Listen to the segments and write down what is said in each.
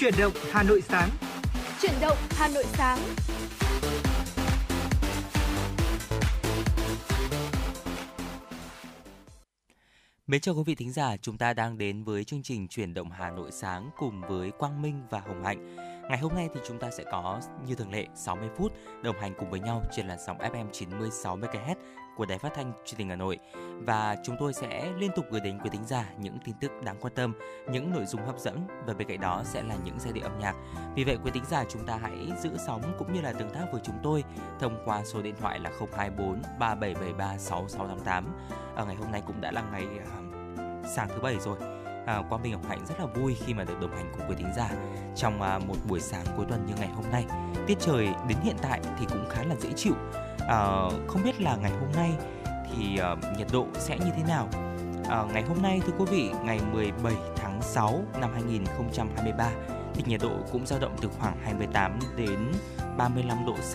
Chuyển động Hà Nội sáng. Chuyển động Hà Nội sáng. Mến chào quý vị thính giả, chúng ta đang đến với chương trình Chuyển động Hà Nội sáng cùng với Quang Minh và Hồng Hạnh. Ngày hôm nay thì chúng ta sẽ có như thường lệ 60 phút đồng hành cùng với nhau trên làn sóng FM 96 MHz của Đài Phát thanh Truyền hình Hà Nội và chúng tôi sẽ liên tục gửi đến quý thính giả những tin tức đáng quan tâm, những nội dung hấp dẫn và bên cạnh đó sẽ là những giai điệu âm nhạc. Vì vậy quý thính giả chúng ta hãy giữ sóng cũng như là tương tác với chúng tôi thông qua số điện thoại là 024 3773 6688. Ở ngày hôm nay cũng đã là ngày uh, sáng thứ bảy rồi à, Quang Minh Ngọc Hạnh rất là vui khi mà được đồng hành cùng quý thính giả trong à, một buổi sáng cuối tuần như ngày hôm nay. Tiết trời đến hiện tại thì cũng khá là dễ chịu. À, không biết là ngày hôm nay thì à, nhiệt độ sẽ như thế nào? À, ngày hôm nay thưa quý vị, ngày 17 tháng 6 năm 2023 thì nhiệt độ cũng dao động từ khoảng 28 đến 35 độ C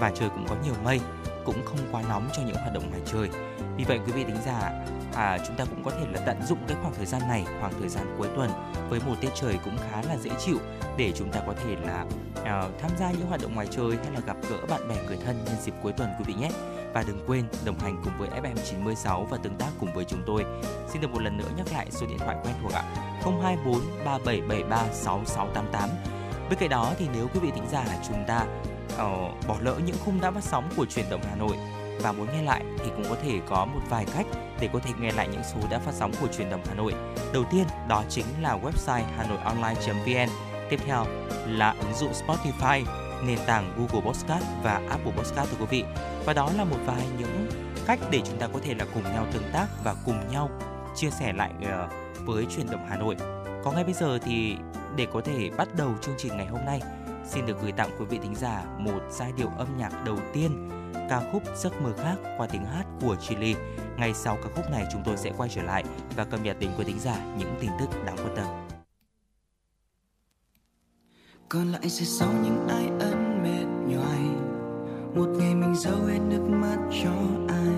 và trời cũng có nhiều mây, cũng không quá nóng cho những hoạt động ngoài trời. Vì vậy quý vị tính giả à, chúng ta cũng có thể là tận dụng cái khoảng thời gian này khoảng thời gian cuối tuần với một tiết trời cũng khá là dễ chịu để chúng ta có thể là à, tham gia những hoạt động ngoài trời hay là gặp gỡ bạn bè người thân nhân dịp cuối tuần quý vị nhé và đừng quên đồng hành cùng với FM 96 và tương tác cùng với chúng tôi. Xin được một lần nữa nhắc lại số điện thoại quen thuộc ạ. 024 3773 6688. Bên cạnh đó thì nếu quý vị thính giả chúng ta uh, bỏ lỡ những khung đã phát sóng của truyền động Hà Nội và muốn nghe lại thì cũng có thể có một vài cách để có thể nghe lại những số đã phát sóng của truyền động Hà Nội. Đầu tiên đó chính là website hanoionline.vn. Tiếp theo là ứng dụng Spotify, nền tảng Google Podcast và Apple Podcast thưa quý vị. Và đó là một vài những cách để chúng ta có thể là cùng nhau tương tác và cùng nhau chia sẻ lại ờ, với truyền động Hà Nội. Có ngay bây giờ thì để có thể bắt đầu chương trình ngày hôm nay, xin được gửi tặng quý vị thính giả một giai điệu âm nhạc đầu tiên ca khúc Giấc mơ khác qua tiếng hát của Chile. Ngay sau ca khúc này, chúng tôi sẽ quay trở lại và cập nhật đến quý thính giả những tin tức đáng quan tâm. Còn lại sẽ sau những ai ân mệt nhoài Một ngày mình giấu hết nước mắt cho ai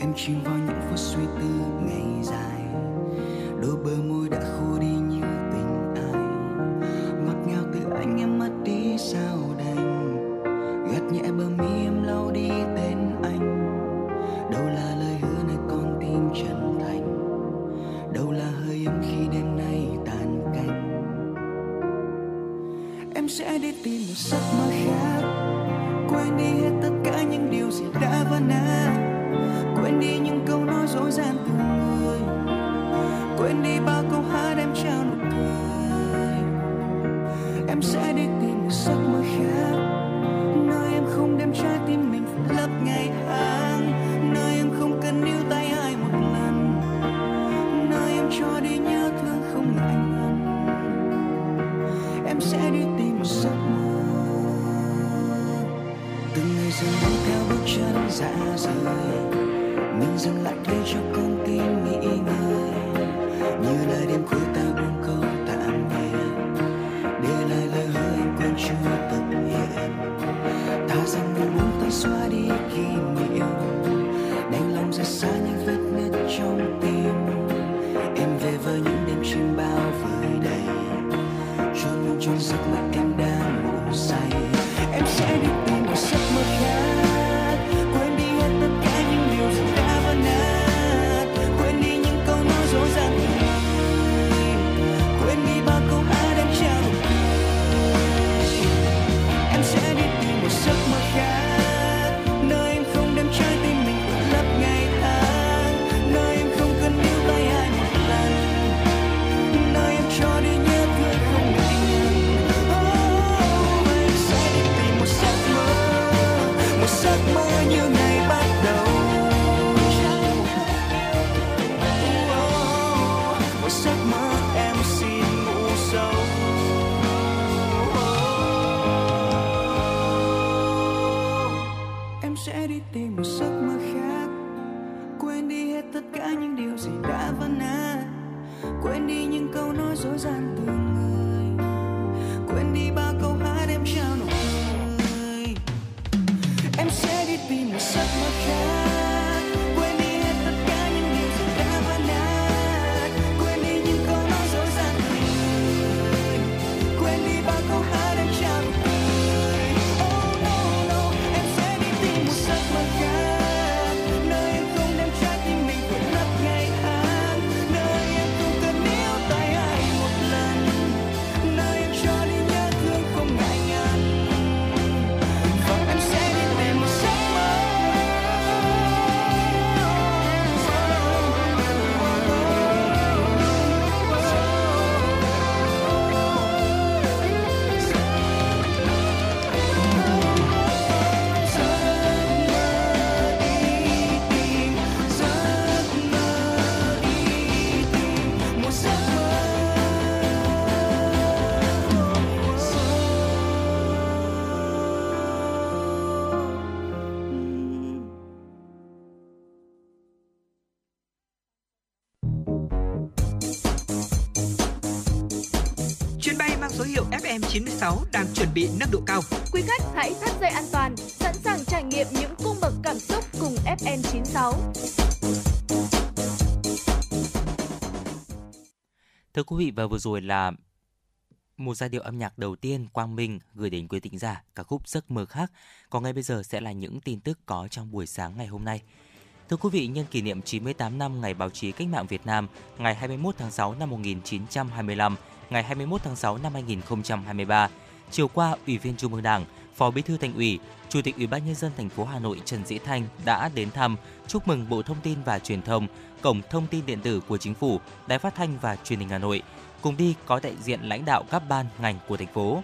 Em chìm vào những phút suy tư ngày dài Đôi bờ môi đã khô đi 6 đang chuẩn bị nâng độ cao. Quý khách hãy thắt dây an toàn, sẵn sàng trải nghiệm những cung bậc cảm xúc cùng FN96. Thưa quý vị và vừa rồi là một giai điệu âm nhạc đầu tiên Quang Minh gửi đến quý thính giả ca khúc Giấc mơ khác. Còn ngay bây giờ sẽ là những tin tức có trong buổi sáng ngày hôm nay. Thưa quý vị, nhân kỷ niệm 98 năm Ngày Báo chí Cách mạng Việt Nam, ngày 21 tháng 6 năm 1925, ngày 21 tháng 6 năm 2023, chiều qua, Ủy viên Trung ương Đảng, Phó Bí thư Thành ủy, Chủ tịch Ủy ban nhân dân thành phố Hà Nội Trần Dĩ Thanh đã đến thăm, chúc mừng Bộ Thông tin và Truyền thông, Cổng Thông tin điện tử của Chính phủ, Đài Phát thanh và Truyền hình Hà Nội. Cùng đi có đại diện lãnh đạo các ban ngành của thành phố.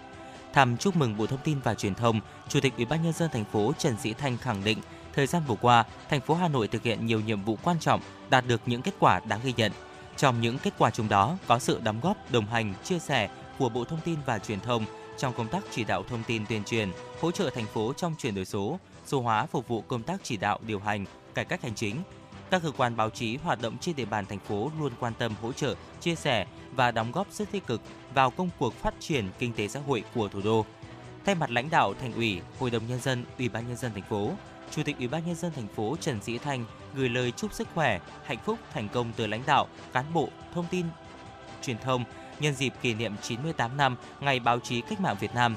Thăm chúc mừng Bộ Thông tin và Truyền thông, Chủ tịch Ủy ban nhân dân thành phố Trần Dĩ Thanh khẳng định thời gian vừa qua, thành phố Hà Nội thực hiện nhiều nhiệm vụ quan trọng, đạt được những kết quả đáng ghi nhận. Trong những kết quả chung đó có sự đóng góp, đồng hành, chia sẻ của Bộ Thông tin và Truyền thông trong công tác chỉ đạo thông tin tuyên truyền, hỗ trợ thành phố trong chuyển đổi số, số hóa phục vụ công tác chỉ đạo điều hành, cải cách hành chính. Các cơ quan báo chí hoạt động trên địa bàn thành phố luôn quan tâm hỗ trợ, chia sẻ và đóng góp rất tích cực vào công cuộc phát triển kinh tế xã hội của thủ đô. Thay mặt lãnh đạo thành ủy, Hội đồng nhân dân, Ủy ban nhân dân thành phố, Chủ tịch Ủy ban nhân dân thành phố Trần Sĩ Thanh gửi lời chúc sức khỏe, hạnh phúc, thành công từ lãnh đạo, cán bộ, thông tin, truyền thông nhân dịp kỷ niệm 98 năm Ngày báo chí cách mạng Việt Nam.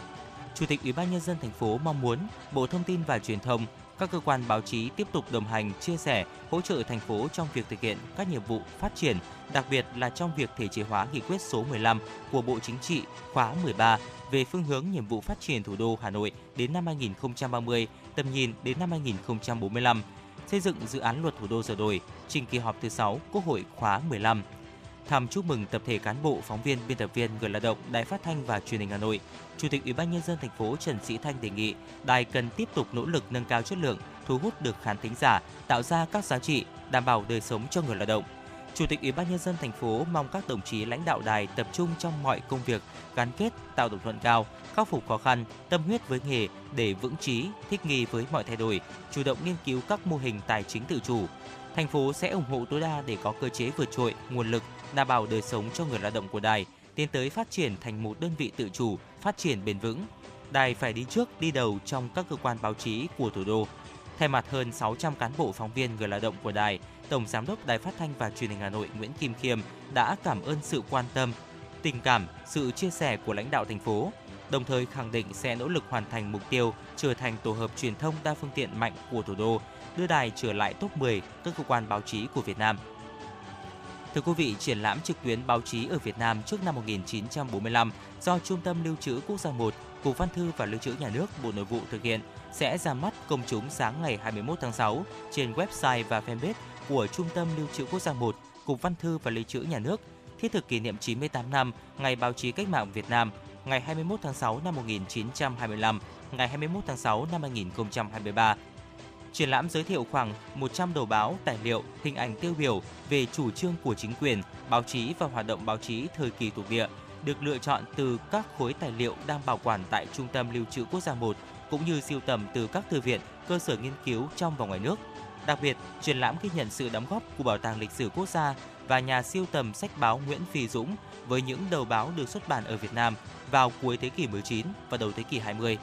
Chủ tịch Ủy ban nhân dân thành phố mong muốn Bộ Thông tin và Truyền thông, các cơ quan báo chí tiếp tục đồng hành, chia sẻ, hỗ trợ thành phố trong việc thực hiện các nhiệm vụ phát triển, đặc biệt là trong việc thể chế hóa nghị quyết số 15 của Bộ Chính trị khóa 13 về phương hướng nhiệm vụ phát triển thủ đô Hà Nội đến năm 2030, tầm nhìn đến năm 2045, xây dựng dự án luật thủ đô sửa đổi, trình kỳ họp thứ 6 Quốc hội khóa 15 thăm chúc mừng tập thể cán bộ, phóng viên, biên tập viên, người lao động Đài Phát thanh và Truyền hình Hà Nội. Chủ tịch Ủy ban nhân dân thành phố Trần Sĩ Thanh đề nghị đài cần tiếp tục nỗ lực nâng cao chất lượng, thu hút được khán thính giả, tạo ra các giá trị, đảm bảo đời sống cho người lao động. Chủ tịch Ủy ban nhân dân thành phố mong các đồng chí lãnh đạo đài tập trung trong mọi công việc, gắn kết, tạo đồng thuận cao, khắc phục khó khăn, tâm huyết với nghề để vững chí, thích nghi với mọi thay đổi, chủ động nghiên cứu các mô hình tài chính tự chủ. Thành phố sẽ ủng hộ tối đa để có cơ chế vượt trội, nguồn lực, đảm bảo đời sống cho người lao động của đài, tiến tới phát triển thành một đơn vị tự chủ, phát triển bền vững. Đài phải đi trước, đi đầu trong các cơ quan báo chí của thủ đô. Thay mặt hơn 600 cán bộ phóng viên người lao động của đài, Tổng Giám đốc Đài Phát thanh và Truyền hình Hà Nội Nguyễn Kim Khiêm đã cảm ơn sự quan tâm, tình cảm, sự chia sẻ của lãnh đạo thành phố, đồng thời khẳng định sẽ nỗ lực hoàn thành mục tiêu trở thành tổ hợp truyền thông đa phương tiện mạnh của thủ đô, đưa đài trở lại top 10 các cơ quan báo chí của Việt Nam. Thưa quý vị, triển lãm trực tuyến báo chí ở Việt Nam trước năm 1945 do Trung tâm Lưu trữ Quốc gia 1, Cục Văn thư và Lưu trữ Nhà nước Bộ Nội vụ thực hiện sẽ ra mắt công chúng sáng ngày 21 tháng 6 trên website và fanpage của Trung tâm Lưu trữ Quốc gia 1, Cục Văn thư và Lưu trữ Nhà nước, thiết thực kỷ niệm 98 năm Ngày báo chí cách mạng Việt Nam, ngày 21 tháng 6 năm 1925, ngày 21 tháng 6 năm 2023 Triển lãm giới thiệu khoảng 100 đầu báo, tài liệu, hình ảnh tiêu biểu về chủ trương của chính quyền, báo chí và hoạt động báo chí thời kỳ thuộc địa, được lựa chọn từ các khối tài liệu đang bảo quản tại Trung tâm Lưu trữ Quốc gia 1 cũng như siêu tầm từ các thư viện, cơ sở nghiên cứu trong và ngoài nước. Đặc biệt, triển lãm ghi nhận sự đóng góp của Bảo tàng Lịch sử Quốc gia và nhà siêu tầm sách báo Nguyễn Phi Dũng với những đầu báo được xuất bản ở Việt Nam vào cuối thế kỷ 19 và đầu thế kỷ 20.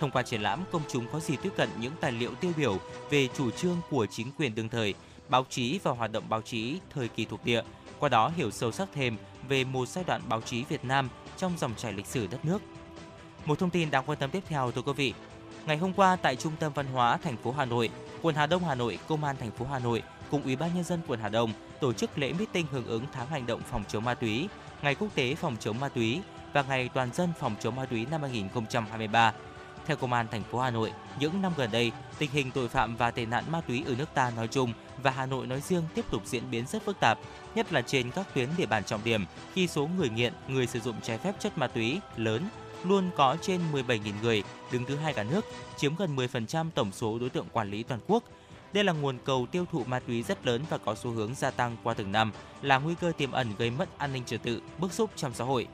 Thông qua triển lãm, công chúng có dịp tiếp cận những tài liệu tiêu biểu về chủ trương của chính quyền đương thời, báo chí và hoạt động báo chí thời kỳ thuộc địa, qua đó hiểu sâu sắc thêm về một giai đoạn báo chí Việt Nam trong dòng chảy lịch sử đất nước. Một thông tin đáng quan tâm tiếp theo thưa quý vị. Ngày hôm qua tại Trung tâm Văn hóa thành phố Hà Nội, quận Hà Đông Hà Nội, Công an thành phố Hà Nội cùng Ủy ban nhân dân quận Hà Đông tổ chức lễ meeting hưởng ứng tháng hành động phòng chống ma túy, Ngày quốc tế phòng chống ma túy và Ngày toàn dân phòng chống ma túy năm 2023 theo Công an thành phố Hà Nội, những năm gần đây, tình hình tội phạm và tệ nạn ma túy ở nước ta nói chung và Hà Nội nói riêng tiếp tục diễn biến rất phức tạp, nhất là trên các tuyến địa bàn trọng điểm khi số người nghiện, người sử dụng trái phép chất ma túy lớn luôn có trên 17.000 người, đứng thứ hai cả nước, chiếm gần 10% tổng số đối tượng quản lý toàn quốc. Đây là nguồn cầu tiêu thụ ma túy rất lớn và có xu hướng gia tăng qua từng năm, là nguy cơ tiềm ẩn gây mất an ninh trật tự, bức xúc trong xã hội.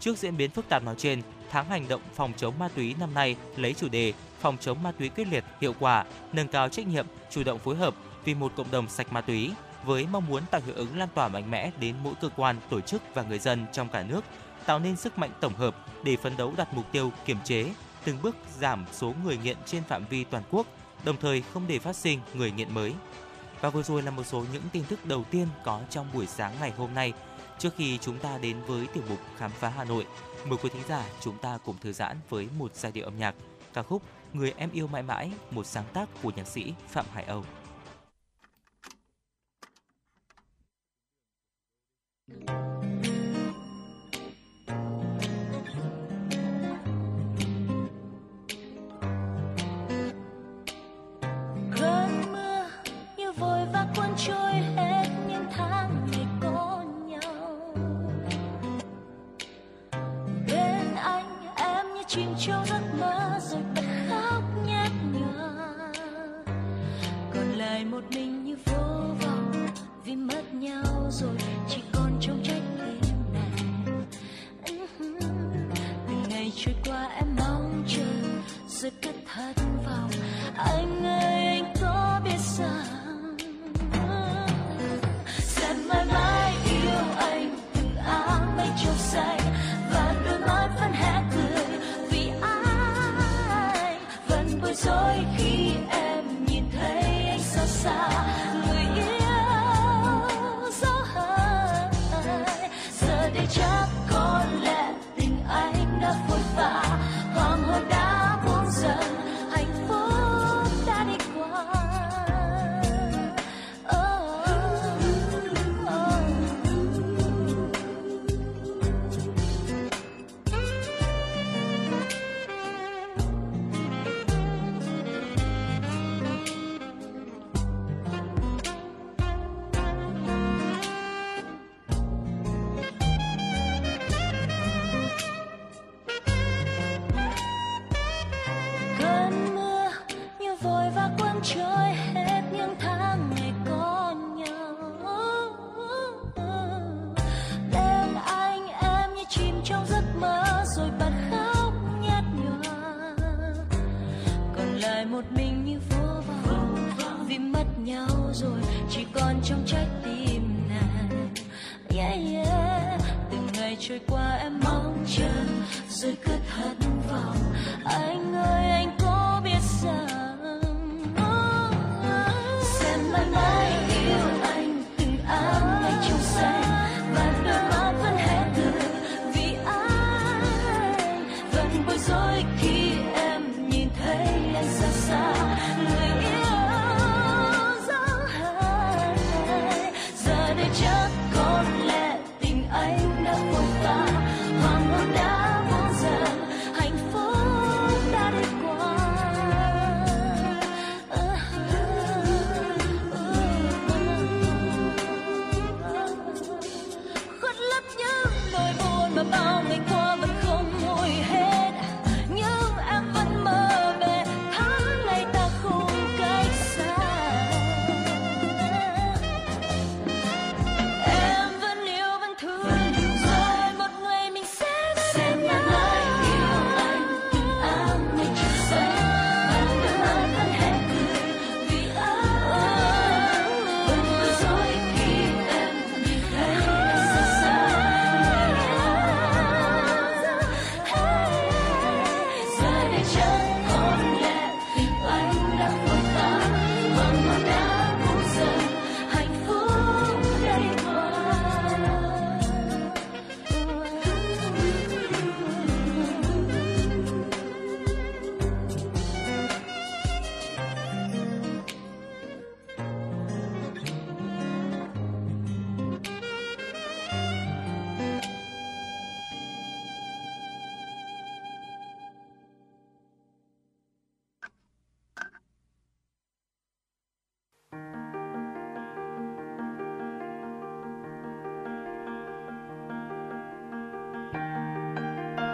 Trước diễn biến phức tạp nói trên, tháng hành động phòng chống ma túy năm nay lấy chủ đề phòng chống ma túy quyết liệt, hiệu quả, nâng cao trách nhiệm, chủ động phối hợp vì một cộng đồng sạch ma túy với mong muốn tạo hiệu ứng lan tỏa mạnh mẽ đến mỗi cơ quan, tổ chức và người dân trong cả nước tạo nên sức mạnh tổng hợp để phấn đấu đặt mục tiêu kiểm chế, từng bước giảm số người nghiện trên phạm vi toàn quốc, đồng thời không để phát sinh người nghiện mới. Và vừa rồi là một số những tin tức đầu tiên có trong buổi sáng ngày hôm nay. Trước khi chúng ta đến với tiểu mục Khám phá Hà Nội, mời quý thính giả chúng ta cùng thư giãn với một giai điệu âm nhạc, ca khúc Người em yêu mãi mãi, một sáng tác của nhạc sĩ Phạm Hải Âu.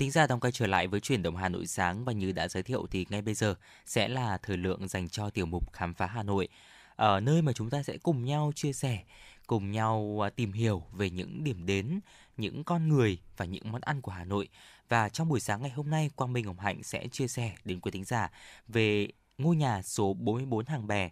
Thính giả đang quay trở lại với chuyển động Hà Nội sáng và như đã giới thiệu thì ngay bây giờ sẽ là thời lượng dành cho tiểu mục khám phá Hà Nội. Ở nơi mà chúng ta sẽ cùng nhau chia sẻ, cùng nhau à, tìm hiểu về những điểm đến, những con người và những món ăn của Hà Nội. Và trong buổi sáng ngày hôm nay, Quang Minh Hồng Hạnh sẽ chia sẻ đến quý thính giả về ngôi nhà số 44 Hàng Bè.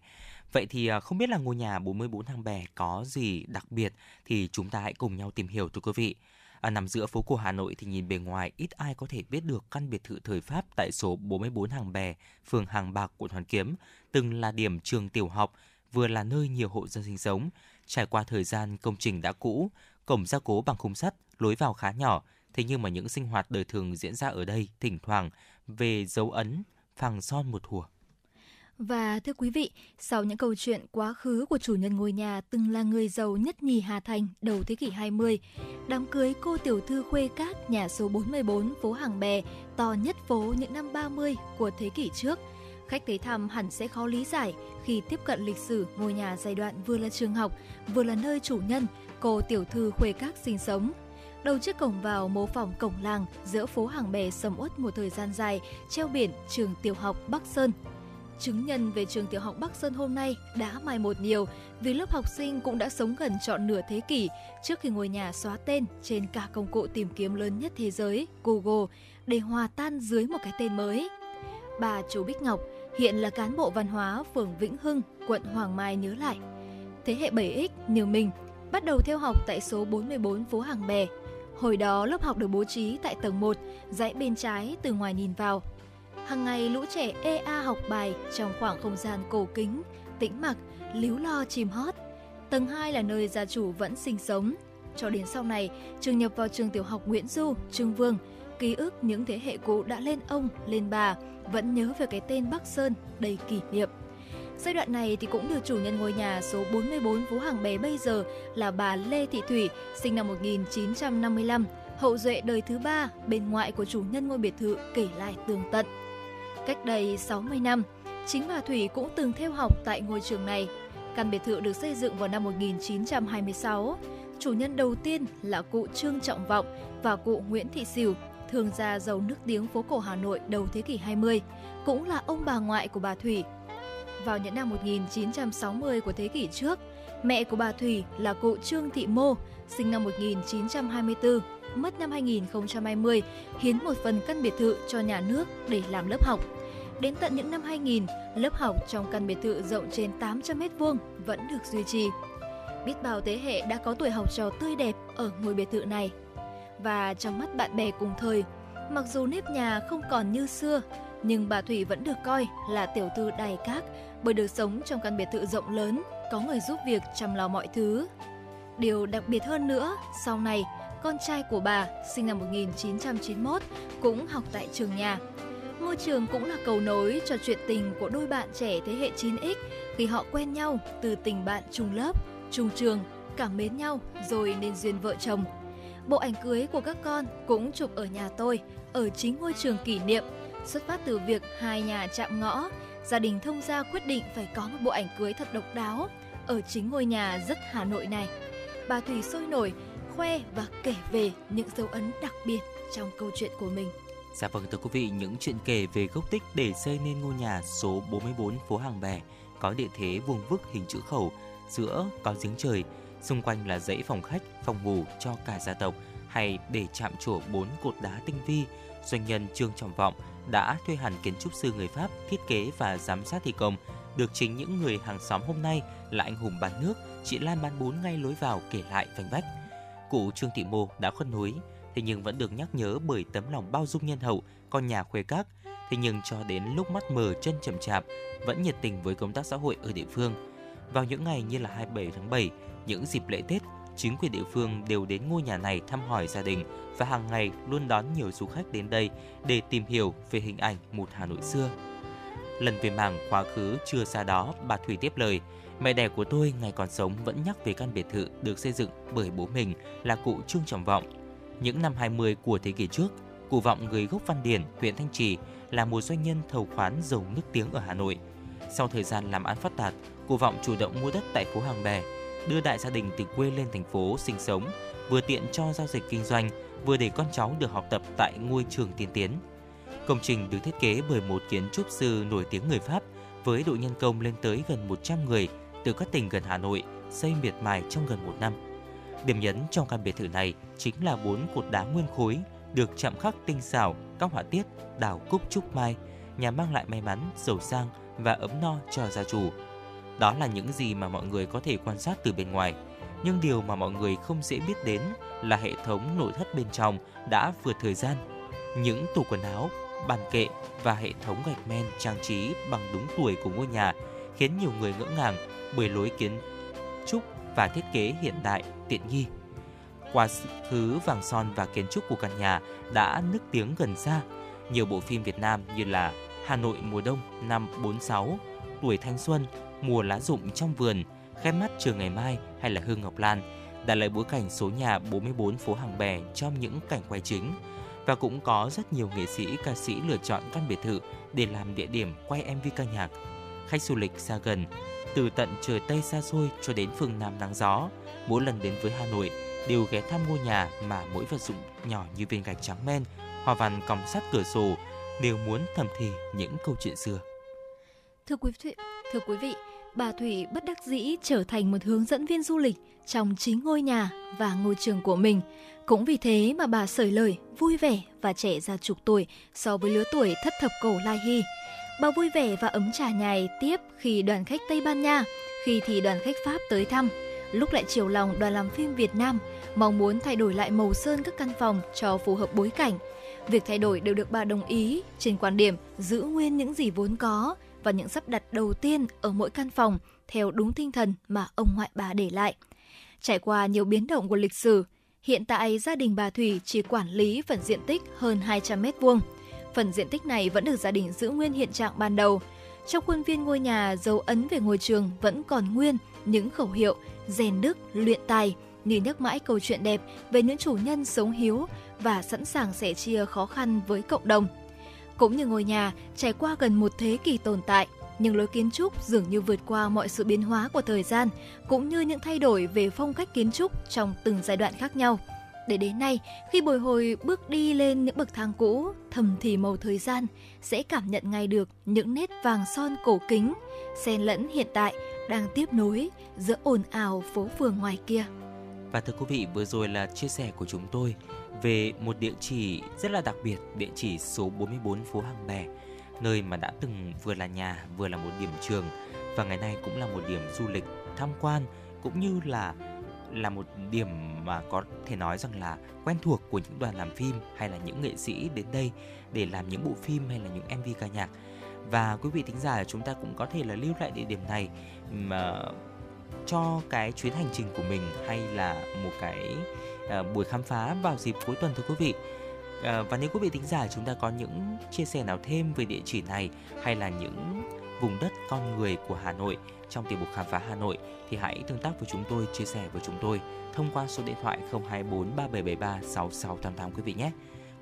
Vậy thì à, không biết là ngôi nhà 44 Hàng Bè có gì đặc biệt thì chúng ta hãy cùng nhau tìm hiểu thưa quý vị. À, nằm giữa phố cổ Hà Nội thì nhìn bề ngoài ít ai có thể biết được căn biệt thự thời Pháp tại số 44 Hàng Bè, phường Hàng Bạc, quận Hoàn Kiếm, từng là điểm trường tiểu học, vừa là nơi nhiều hộ dân sinh sống. Trải qua thời gian công trình đã cũ, cổng gia cố bằng khung sắt, lối vào khá nhỏ, thế nhưng mà những sinh hoạt đời thường diễn ra ở đây thỉnh thoảng về dấu ấn phẳng son một thuở. Và thưa quý vị, sau những câu chuyện quá khứ của chủ nhân ngôi nhà từng là người giàu nhất nhì Hà Thành đầu thế kỷ 20, đám cưới cô tiểu thư Khuê Cát nhà số 44 phố Hàng Bè, to nhất phố những năm 30 của thế kỷ trước, khách tới thăm hẳn sẽ khó lý giải khi tiếp cận lịch sử ngôi nhà giai đoạn vừa là trường học, vừa là nơi chủ nhân, cô tiểu thư Khuê Cát sinh sống. Đầu chiếc cổng vào mô phỏng cổng làng giữa phố Hàng Bè sầm uất một thời gian dài, treo biển trường tiểu học Bắc Sơn – chứng nhân về trường tiểu học Bắc Sơn hôm nay đã mai một nhiều vì lớp học sinh cũng đã sống gần trọn nửa thế kỷ trước khi ngôi nhà xóa tên trên cả công cụ tìm kiếm lớn nhất thế giới Google để hòa tan dưới một cái tên mới. Bà chú Bích Ngọc hiện là cán bộ văn hóa phường Vĩnh Hưng, quận Hoàng Mai nhớ lại. Thế hệ 7X như mình bắt đầu theo học tại số 44 phố Hàng Bè. Hồi đó lớp học được bố trí tại tầng 1, dãy bên trái từ ngoài nhìn vào Hàng ngày lũ trẻ EA học bài trong khoảng không gian cổ kính, tĩnh mặc, líu lo chìm hót. Tầng 2 là nơi gia chủ vẫn sinh sống. Cho đến sau này, trường nhập vào trường tiểu học Nguyễn Du, Trương Vương, ký ức những thế hệ cũ đã lên ông, lên bà, vẫn nhớ về cái tên Bắc Sơn đầy kỷ niệm. Giai đoạn này thì cũng được chủ nhân ngôi nhà số 44 Phú Hàng Bé bây giờ là bà Lê Thị Thủy, sinh năm 1955, hậu duệ đời thứ ba bên ngoại của chủ nhân ngôi biệt thự kể lại tường tận. Cách đây 60 năm, chính bà Thủy cũng từng theo học tại ngôi trường này. Căn biệt thự được xây dựng vào năm 1926. Chủ nhân đầu tiên là cụ Trương Trọng Vọng và cụ Nguyễn Thị sỉu thường gia giàu nước tiếng phố cổ Hà Nội đầu thế kỷ 20, cũng là ông bà ngoại của bà Thủy. Vào những năm 1960 của thế kỷ trước, mẹ của bà Thủy là cụ Trương Thị Mô, sinh năm 1924, mất năm 2020, hiến một phần căn biệt thự cho nhà nước để làm lớp học. Đến tận những năm 2000, lớp học trong căn biệt thự rộng trên 800 m2 vẫn được duy trì. Biết bao thế hệ đã có tuổi học trò tươi đẹp ở ngôi biệt thự này. Và trong mắt bạn bè cùng thời, mặc dù nếp nhà không còn như xưa, nhưng bà Thủy vẫn được coi là tiểu thư đầy các bởi được sống trong căn biệt thự rộng lớn, có người giúp việc chăm lo mọi thứ. Điều đặc biệt hơn nữa, sau này, con trai của bà, sinh năm 1991, cũng học tại trường nhà. Ngôi trường cũng là cầu nối cho chuyện tình của đôi bạn trẻ thế hệ 9X khi họ quen nhau từ tình bạn chung lớp, chung trường, cảm mến nhau rồi nên duyên vợ chồng. Bộ ảnh cưới của các con cũng chụp ở nhà tôi, ở chính ngôi trường kỷ niệm, xuất phát từ việc hai nhà chạm ngõ, gia đình thông gia quyết định phải có một bộ ảnh cưới thật độc đáo ở chính ngôi nhà rất Hà Nội này. Bà Thủy sôi nổi khoe và kể về những dấu ấn đặc biệt trong câu chuyện của mình. Dạ vâng thưa quý vị, những chuyện kể về gốc tích để xây nên ngôi nhà số 44 phố Hàng Bè có địa thế vuông vức hình chữ khẩu, giữa có giếng trời, xung quanh là dãy phòng khách, phòng ngủ cho cả gia tộc hay để chạm trổ bốn cột đá tinh vi, doanh nhân Trương Trọng Vọng đã thuê hẳn kiến trúc sư người Pháp thiết kế và giám sát thi công, được chính những người hàng xóm hôm nay là anh hùng bán nước, chị Lan bán bún ngay lối vào kể lại vành vách. Cụ Trương Thị Mô đã khuất núi, thế nhưng vẫn được nhắc nhớ bởi tấm lòng bao dung nhân hậu, con nhà khuê các. Thế nhưng cho đến lúc mắt mờ chân chậm chạp, vẫn nhiệt tình với công tác xã hội ở địa phương. Vào những ngày như là 27 tháng 7, những dịp lễ Tết, chính quyền địa phương đều đến ngôi nhà này thăm hỏi gia đình và hàng ngày luôn đón nhiều du khách đến đây để tìm hiểu về hình ảnh một Hà Nội xưa. Lần về mảng quá khứ chưa xa đó, bà Thủy tiếp lời – Mẹ đẻ của tôi ngày còn sống vẫn nhắc về căn biệt thự được xây dựng bởi bố mình là cụ Trương Trọng Vọng. Những năm 20 của thế kỷ trước, cụ Vọng người gốc Văn Điển, huyện Thanh Trì là một doanh nhân thầu khoán giàu nước tiếng ở Hà Nội. Sau thời gian làm ăn phát đạt, cụ Vọng chủ động mua đất tại phố Hàng Bè, đưa đại gia đình từ quê lên thành phố sinh sống, vừa tiện cho giao dịch kinh doanh, vừa để con cháu được học tập tại ngôi trường tiên tiến. Công trình được thiết kế bởi một kiến trúc sư nổi tiếng người Pháp với đội nhân công lên tới gần 100 người từ các tỉnh gần Hà Nội, xây miệt mài trong gần một năm. Điểm nhấn trong căn biệt thự này chính là bốn cột đá nguyên khối được chạm khắc tinh xảo các họa tiết đào cúc trúc mai nhằm mang lại may mắn, giàu sang và ấm no cho gia chủ. Đó là những gì mà mọi người có thể quan sát từ bên ngoài. Nhưng điều mà mọi người không dễ biết đến là hệ thống nội thất bên trong đã vượt thời gian. Những tủ quần áo, bàn kệ và hệ thống gạch men trang trí bằng đúng tuổi của ngôi nhà khiến nhiều người ngỡ ngàng bởi lối kiến trúc và thiết kế hiện đại, tiện nghi. Qua thứ vàng son và kiến trúc của căn nhà đã nức tiếng gần xa, nhiều bộ phim Việt Nam như là Hà Nội mùa đông năm 46, Tuổi thanh xuân, Mùa lá rụng trong vườn, Khép mắt chờ ngày mai hay là Hương Ngọc Lan đã lấy bối cảnh số nhà 44 phố Hàng Bè trong những cảnh quay chính. Và cũng có rất nhiều nghệ sĩ, ca sĩ lựa chọn căn biệt thự để làm địa điểm quay MV ca nhạc. Khách du lịch xa gần, từ tận trời Tây xa xôi cho đến phương Nam nắng gió, mỗi lần đến với Hà Nội đều ghé thăm ngôi nhà mà mỗi vật dụng nhỏ như viên gạch trắng men, hoa văn còng sắt cửa sổ đều muốn thầm thì những câu chuyện xưa. Thưa quý vị, thưa quý vị, bà Thủy bất đắc dĩ trở thành một hướng dẫn viên du lịch trong chính ngôi nhà và ngôi trường của mình. Cũng vì thế mà bà sởi lời, vui vẻ và trẻ ra chục tuổi so với lứa tuổi thất thập cổ Lai Hy. Bà vui vẻ và ấm trà nhài tiếp khi đoàn khách Tây Ban Nha, khi thì đoàn khách Pháp tới thăm. Lúc lại chiều lòng đoàn làm phim Việt Nam, mong muốn thay đổi lại màu sơn các căn phòng cho phù hợp bối cảnh. Việc thay đổi đều được bà đồng ý trên quan điểm giữ nguyên những gì vốn có và những sắp đặt đầu tiên ở mỗi căn phòng theo đúng tinh thần mà ông ngoại bà để lại. Trải qua nhiều biến động của lịch sử, hiện tại gia đình bà Thủy chỉ quản lý phần diện tích hơn 200 mét vuông. Phần diện tích này vẫn được gia đình giữ nguyên hiện trạng ban đầu. Trong khuôn viên ngôi nhà, dấu ấn về ngôi trường vẫn còn nguyên những khẩu hiệu rèn đức, luyện tài, như nhắc mãi câu chuyện đẹp về những chủ nhân sống hiếu và sẵn sàng sẻ chia khó khăn với cộng đồng. Cũng như ngôi nhà trải qua gần một thế kỷ tồn tại, nhưng lối kiến trúc dường như vượt qua mọi sự biến hóa của thời gian, cũng như những thay đổi về phong cách kiến trúc trong từng giai đoạn khác nhau. Để đến nay, khi bồi hồi bước đi lên những bậc thang cũ, thầm thì màu thời gian, sẽ cảm nhận ngay được những nét vàng son cổ kính, xen lẫn hiện tại đang tiếp nối giữa ồn ào phố phường ngoài kia. Và thưa quý vị, vừa rồi là chia sẻ của chúng tôi về một địa chỉ rất là đặc biệt, địa chỉ số 44 phố Hàng Bè, nơi mà đã từng vừa là nhà, vừa là một điểm trường và ngày nay cũng là một điểm du lịch tham quan cũng như là là một điểm mà có thể nói rằng là quen thuộc của những đoàn làm phim hay là những nghệ sĩ đến đây để làm những bộ phim hay là những MV ca nhạc. Và quý vị thính giả chúng ta cũng có thể là lưu lại địa điểm này mà ờ, cho cái chuyến hành trình của mình hay là một cái uh, buổi khám phá vào dịp cuối tuần thưa quý vị. Uh, và nếu quý vị thính giả chúng ta có những chia sẻ nào thêm về địa chỉ này hay là những vùng đất con người của Hà Nội trong tiểu mục khám phá Hà Nội thì hãy tương tác với chúng tôi, chia sẻ với chúng tôi thông qua số điện thoại 024 3773 6688 quý vị nhé.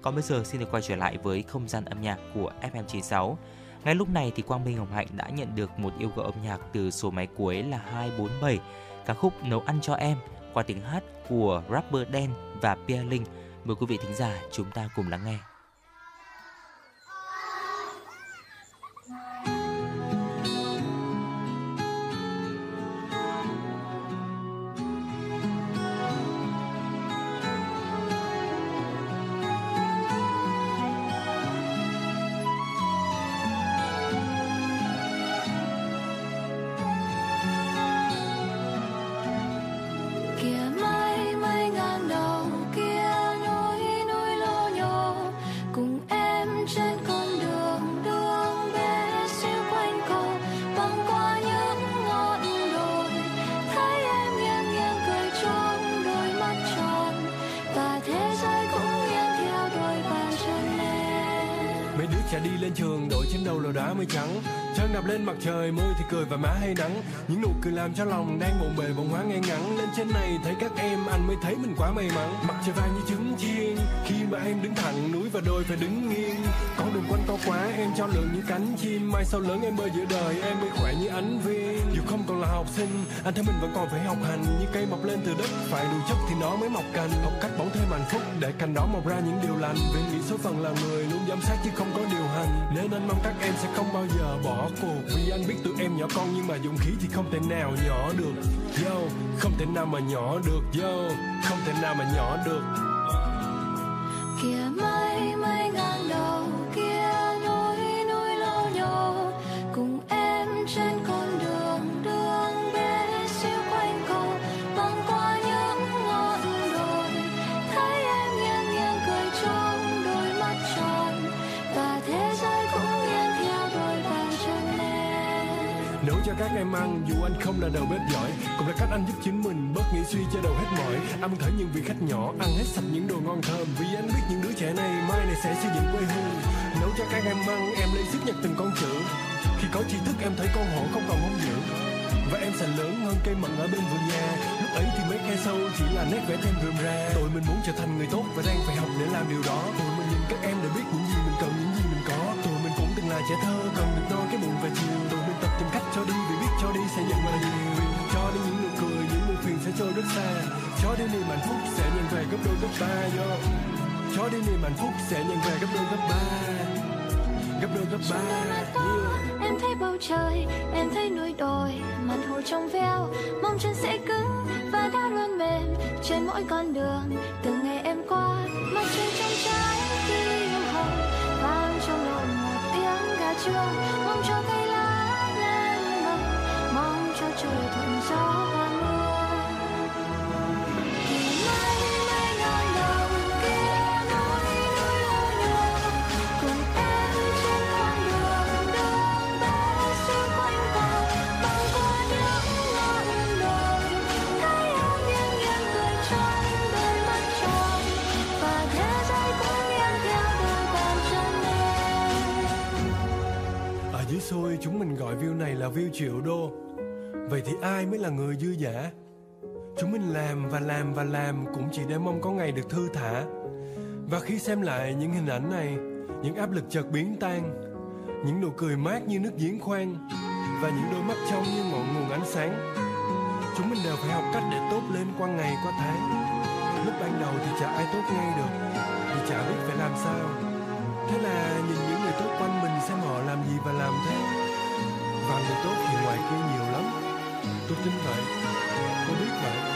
Còn bây giờ xin được quay trở lại với không gian âm nhạc của FM96. Ngay lúc này thì Quang Minh Hồng Hạnh đã nhận được một yêu cầu âm nhạc từ số máy cuối là 247, ca khúc Nấu ăn cho em qua tiếng hát của rapper Đen và Pia Linh. Mời quý vị thính giả chúng ta cùng lắng nghe. Cười và má hay nắng. Những nụ cười làm cho lòng đang bộn bề bồn hóa ngay ngắn. Lên trên này thấy các em, anh mới thấy mình quá may mắn. Mặt trời vàng như trứng chiên, khi mà em đứng thẳng núi và đôi phải đứng nghiêng. Con đường quanh co quá, em cho lượng như cánh chim. Mai sau lớn em bơi giữa đời, em mới khỏe như ánh viên dù không còn là học sinh, anh thấy mình vẫn còn phải học hành. Như cây mọc lên từ đất, phải đủ chất thì nó mới mọc cành. Học cách bóng thêm hạnh phúc để cành đó mọc ra những điều lành. Vì nghĩ số phận là người luôn giám sát chứ không có điều hành. Nên anh mong các em sẽ không bao giờ bỏ cuộc. Vì anh biết tụi em nhỏ con nhưng mà dũng khí thì không thể nào nhỏ được. Yo, không thể nào mà nhỏ được. Yo, không thể nào mà nhỏ được. Kia mây mây nấu cho các em ăn, dù anh không là đầu bếp giỏi, cũng là cách anh giúp chính mình, bớt nghĩ suy cho đầu hết mỏi. Anh thử những vị khách nhỏ, ăn hết sạch những đồ ngon thơm. Vì anh biết những đứa trẻ này mai này sẽ xây dựng quê hương. Nấu cho các em ăn, em lấy sức nhặt từng con chữ khi có tri thức, em thấy con hổ không còn hung dữ. Và em sẽ lớn hơn cây mận ở bên vườn nhà. Lúc ấy thì mấy khe sâu chỉ là nét vẽ thêm rườm ra tụi mình muốn trở thành người tốt và đang phải học để làm điều đó. Tụi mình nhìn các em để biết những gì mình cần, những gì mình có. Tụi mình cũng từng là trẻ thơ, cần được no cái bụng và chiều cho đi vì biết cho đi sẽ nhận lại nhiều. Cho đi những nụ cười những buồn phiền sẽ trôi rất xa. Cho đi niềm hạnh phúc sẽ nhận về gấp đôi gấp ba yo. Cho đi niềm hạnh phúc sẽ nhận về gấp đôi gấp ba gấp đôi gấp ba yeah. Em thấy bầu trời, em thấy núi đồi Mặt hồ trong veo, mong chân sẽ cứng Và đã luôn mềm trên mỗi con đường. Từng ngày em qua, mặt trời trong trái Khi hồng. Vang trong lòng một tiếng gà trưa Mong cho cây dưới xôi chúng mình gọi view này là view triệu đô. Vậy thì ai mới là người dư giả Chúng mình làm và làm và làm Cũng chỉ để mong có ngày được thư thả. Và khi xem lại những hình ảnh này, Những áp lực chợt biến tan, Những nụ cười mát như nước giếng khoan, Và những đôi mắt trong như ngọn nguồn ánh sáng, Chúng mình đều phải học cách để tốt lên qua ngày, qua tháng. Lúc ban đầu thì chả ai tốt ngay được, thì chả biết phải làm sao. Thế là nhìn những người tốt quanh mình xem họ làm gì và làm thế. Và người tốt thì ngoài kia nhiều. Tôi tin vậy. Tôi biết vậy.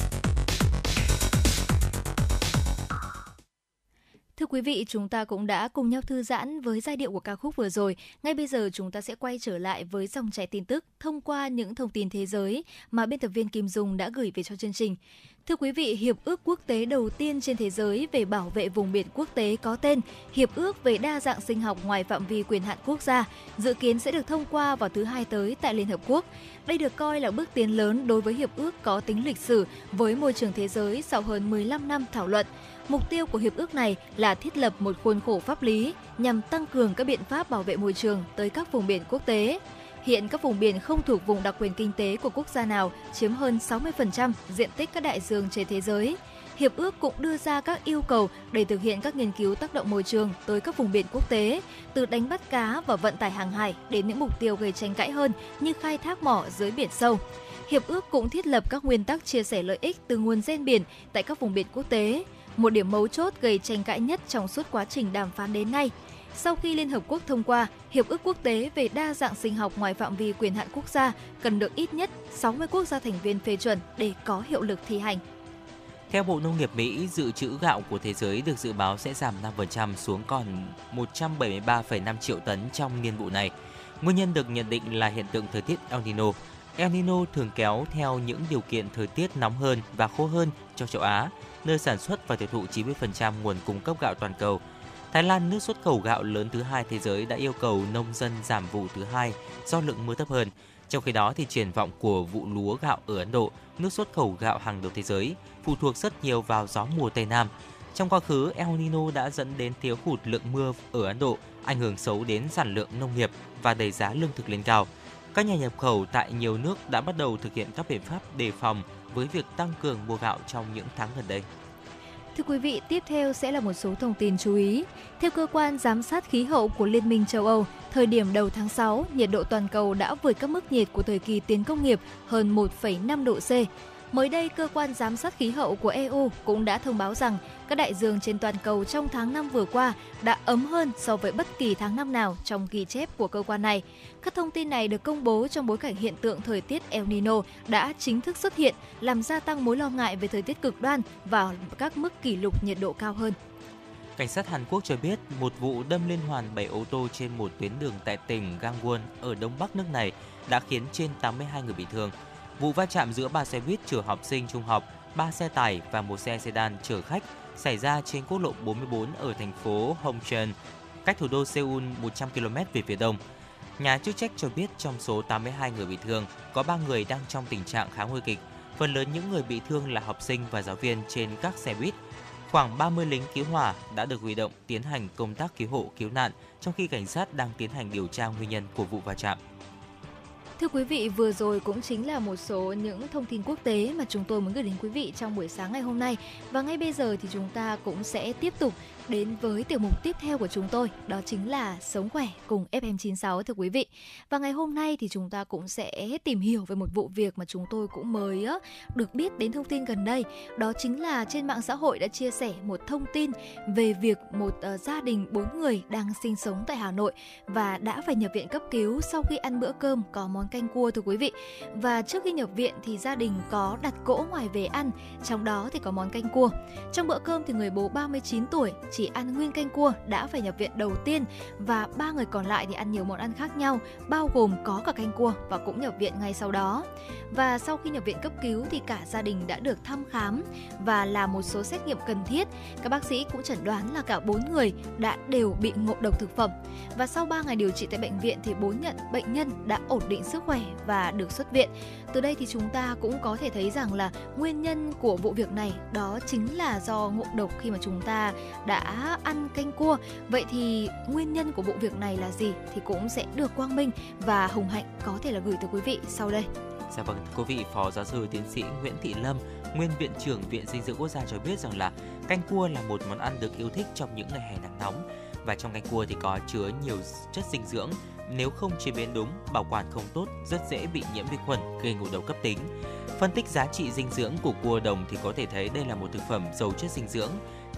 quý vị, chúng ta cũng đã cùng nhau thư giãn với giai điệu của ca khúc vừa rồi. Ngay bây giờ chúng ta sẽ quay trở lại với dòng chảy tin tức thông qua những thông tin thế giới mà biên tập viên Kim Dung đã gửi về cho chương trình. Thưa quý vị, hiệp ước quốc tế đầu tiên trên thế giới về bảo vệ vùng biển quốc tế có tên Hiệp ước về đa dạng sinh học ngoài phạm vi quyền hạn quốc gia, dự kiến sẽ được thông qua vào thứ hai tới tại Liên Hợp Quốc. Đây được coi là bước tiến lớn đối với hiệp ước có tính lịch sử với môi trường thế giới sau hơn 15 năm thảo luận. Mục tiêu của hiệp ước này là thiết lập một khuôn khổ pháp lý nhằm tăng cường các biện pháp bảo vệ môi trường tới các vùng biển quốc tế. Hiện các vùng biển không thuộc vùng đặc quyền kinh tế của quốc gia nào chiếm hơn 60% diện tích các đại dương trên thế giới. Hiệp ước cũng đưa ra các yêu cầu để thực hiện các nghiên cứu tác động môi trường tới các vùng biển quốc tế, từ đánh bắt cá và vận tải hàng hải đến những mục tiêu gây tranh cãi hơn như khai thác mỏ dưới biển sâu. Hiệp ước cũng thiết lập các nguyên tắc chia sẻ lợi ích từ nguồn gen biển tại các vùng biển quốc tế, một điểm mấu chốt gây tranh cãi nhất trong suốt quá trình đàm phán đến nay. Sau khi Liên Hợp Quốc thông qua Hiệp ước quốc tế về đa dạng sinh học ngoài phạm vi quyền hạn quốc gia, cần được ít nhất 60 quốc gia thành viên phê chuẩn để có hiệu lực thi hành. Theo Bộ Nông nghiệp Mỹ, dự trữ gạo của thế giới được dự báo sẽ giảm 5% xuống còn 173,5 triệu tấn trong niên vụ này. Nguyên nhân được nhận định là hiện tượng thời tiết El Nino. El Nino thường kéo theo những điều kiện thời tiết nóng hơn và khô hơn cho châu Á, nơi sản xuất và tiêu thụ 90% nguồn cung cấp gạo toàn cầu. Thái Lan, nước xuất khẩu gạo lớn thứ hai thế giới đã yêu cầu nông dân giảm vụ thứ hai do lượng mưa thấp hơn. Trong khi đó thì triển vọng của vụ lúa gạo ở Ấn Độ, nước xuất khẩu gạo hàng đầu thế giới, phụ thuộc rất nhiều vào gió mùa Tây Nam. Trong quá khứ, El Nino đã dẫn đến thiếu hụt lượng mưa ở Ấn Độ, ảnh hưởng xấu đến sản lượng nông nghiệp và đẩy giá lương thực lên cao. Các nhà nhập khẩu tại nhiều nước đã bắt đầu thực hiện các biện pháp đề phòng với việc tăng cường mua gạo trong những tháng gần đây. Thưa quý vị, tiếp theo sẽ là một số thông tin chú ý. Theo cơ quan giám sát khí hậu của Liên minh châu Âu, thời điểm đầu tháng 6, nhiệt độ toàn cầu đã vượt các mức nhiệt của thời kỳ tiến công nghiệp hơn 1,5 độ C. Mới đây, cơ quan giám sát khí hậu của EU cũng đã thông báo rằng các đại dương trên toàn cầu trong tháng 5 vừa qua đã ấm hơn so với bất kỳ tháng năm nào trong ghi chép của cơ quan này. Các thông tin này được công bố trong bối cảnh hiện tượng thời tiết El Nino đã chính thức xuất hiện, làm gia tăng mối lo ngại về thời tiết cực đoan và các mức kỷ lục nhiệt độ cao hơn. Cảnh sát Hàn Quốc cho biết một vụ đâm liên hoàn 7 ô tô trên một tuyến đường tại tỉnh Gangwon ở đông bắc nước này đã khiến trên 82 người bị thương. Vụ va chạm giữa ba xe buýt chở học sinh trung học, ba xe tải và một xe sedan chở khách xảy ra trên quốc lộ 44 ở thành phố Hongcheon, cách thủ đô Seoul 100 km về phía đông. Nhà chức trách cho biết trong số 82 người bị thương, có 3 người đang trong tình trạng khá nguy kịch. Phần lớn những người bị thương là học sinh và giáo viên trên các xe buýt. Khoảng 30 lính cứu hỏa đã được huy động tiến hành công tác cứu hộ cứu nạn, trong khi cảnh sát đang tiến hành điều tra nguyên nhân của vụ va chạm. Thưa quý vị, vừa rồi cũng chính là một số những thông tin quốc tế mà chúng tôi muốn gửi đến quý vị trong buổi sáng ngày hôm nay. Và ngay bây giờ thì chúng ta cũng sẽ tiếp tục đến với tiểu mục tiếp theo của chúng tôi, đó chính là Sống khỏe cùng FM96 thưa quý vị. Và ngày hôm nay thì chúng ta cũng sẽ tìm hiểu về một vụ việc mà chúng tôi cũng mới được biết đến thông tin gần đây, đó chính là trên mạng xã hội đã chia sẻ một thông tin về việc một ờ, gia đình bốn người đang sinh sống tại Hà Nội và đã phải nhập viện cấp cứu sau khi ăn bữa cơm có món canh cua thưa quý vị. Và trước khi nhập viện thì gia đình có đặt cỗ ngoài về ăn, trong đó thì có món canh cua. Trong bữa cơm thì người bố 39 tuổi chỉ ăn nguyên canh cua đã phải nhập viện đầu tiên và ba người còn lại thì ăn nhiều món ăn khác nhau, bao gồm có cả canh cua và cũng nhập viện ngay sau đó. Và sau khi nhập viện cấp cứu thì cả gia đình đã được thăm khám và làm một số xét nghiệm cần thiết. Các bác sĩ cũng chẩn đoán là cả bốn người đã đều bị ngộ độc thực phẩm. Và sau 3 ngày điều trị tại bệnh viện thì bốn nhận bệnh nhân đã ổn định sức khỏe và được xuất viện. Từ đây thì chúng ta cũng có thể thấy rằng là nguyên nhân của vụ việc này đó chính là do ngộ độc khi mà chúng ta đã ăn canh cua. Vậy thì nguyên nhân của vụ việc này là gì thì cũng sẽ được Quang Minh và Hồng Hạnh có thể là gửi tới quý vị sau đây. Dạ vâng, thưa quý vị, Phó Giáo sư Tiến sĩ Nguyễn Thị Lâm, Nguyên Viện trưởng Viện Dinh dưỡng Quốc gia cho biết rằng là canh cua là một món ăn được yêu thích trong những ngày hè nắng nóng và trong canh cua thì có chứa nhiều chất dinh dưỡng. Nếu không chế biến đúng, bảo quản không tốt, rất dễ bị nhiễm vi khuẩn gây ngộ độc cấp tính. Phân tích giá trị dinh dưỡng của cua đồng thì có thể thấy đây là một thực phẩm giàu chất dinh dưỡng.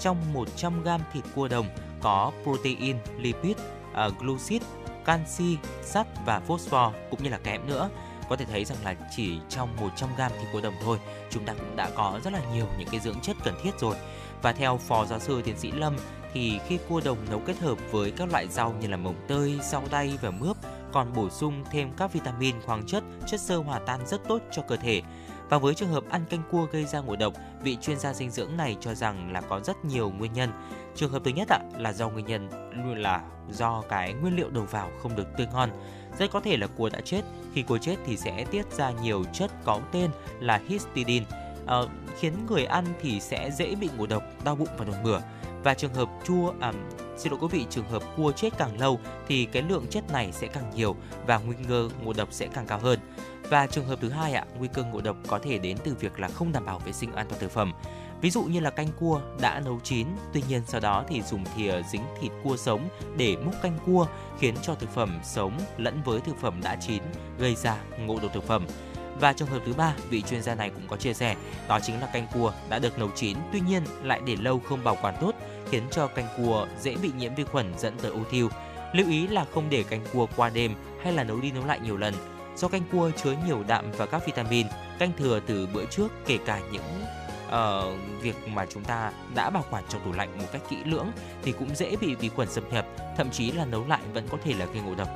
Trong 100 g thịt cua đồng có protein, lipid, ờ, glucid, canxi, sắt và phosphor cũng như là kẽm nữa có thể thấy rằng là chỉ trong 100 g thịt cua đồng thôi chúng ta cũng đã có rất là nhiều những cái dưỡng chất cần thiết rồi và theo phó giáo sư tiến sĩ Lâm thì khi cua đồng nấu kết hợp với các loại rau như là mồng tơi, rau đay và mướp còn bổ sung thêm các vitamin, khoáng chất, chất xơ hòa tan rất tốt cho cơ thể. Và với trường hợp ăn canh cua gây ra ngộ độc, vị chuyên gia dinh dưỡng này cho rằng là có rất nhiều nguyên nhân. Trường hợp thứ nhất ạ là do nguyên nhân luôn là do cái nguyên liệu đầu vào không được tươi ngon. Rất có thể là cua đã chết, khi cua chết thì sẽ tiết ra nhiều chất có tên là histidine, à, khiến người ăn thì sẽ dễ bị ngộ độc, đau bụng và nôn mửa và trường hợp chua à, xin lỗi quý vị trường hợp cua chết càng lâu thì cái lượng chất này sẽ càng nhiều và nguy cơ ngộ độc sẽ càng cao hơn. Và trường hợp thứ hai ạ nguy cơ ngộ độc có thể đến từ việc là không đảm bảo vệ sinh an toàn thực phẩm. Ví dụ như là canh cua đã nấu chín tuy nhiên sau đó thì dùng thìa dính thịt cua sống để múc canh cua khiến cho thực phẩm sống lẫn với thực phẩm đã chín gây ra ngộ độc thực phẩm. Và trường hợp thứ ba, vị chuyên gia này cũng có chia sẻ, đó chính là canh cua đã được nấu chín, tuy nhiên lại để lâu không bảo quản tốt, khiến cho canh cua dễ bị nhiễm vi khuẩn dẫn tới ung thư. Lưu ý là không để canh cua qua đêm hay là nấu đi nấu lại nhiều lần. Do canh cua chứa nhiều đạm và các vitamin, canh thừa từ bữa trước kể cả những uh, việc mà chúng ta đã bảo quản trong tủ lạnh một cách kỹ lưỡng thì cũng dễ bị vi khuẩn xâm nhập, thậm chí là nấu lại vẫn có thể là gây ngộ độc.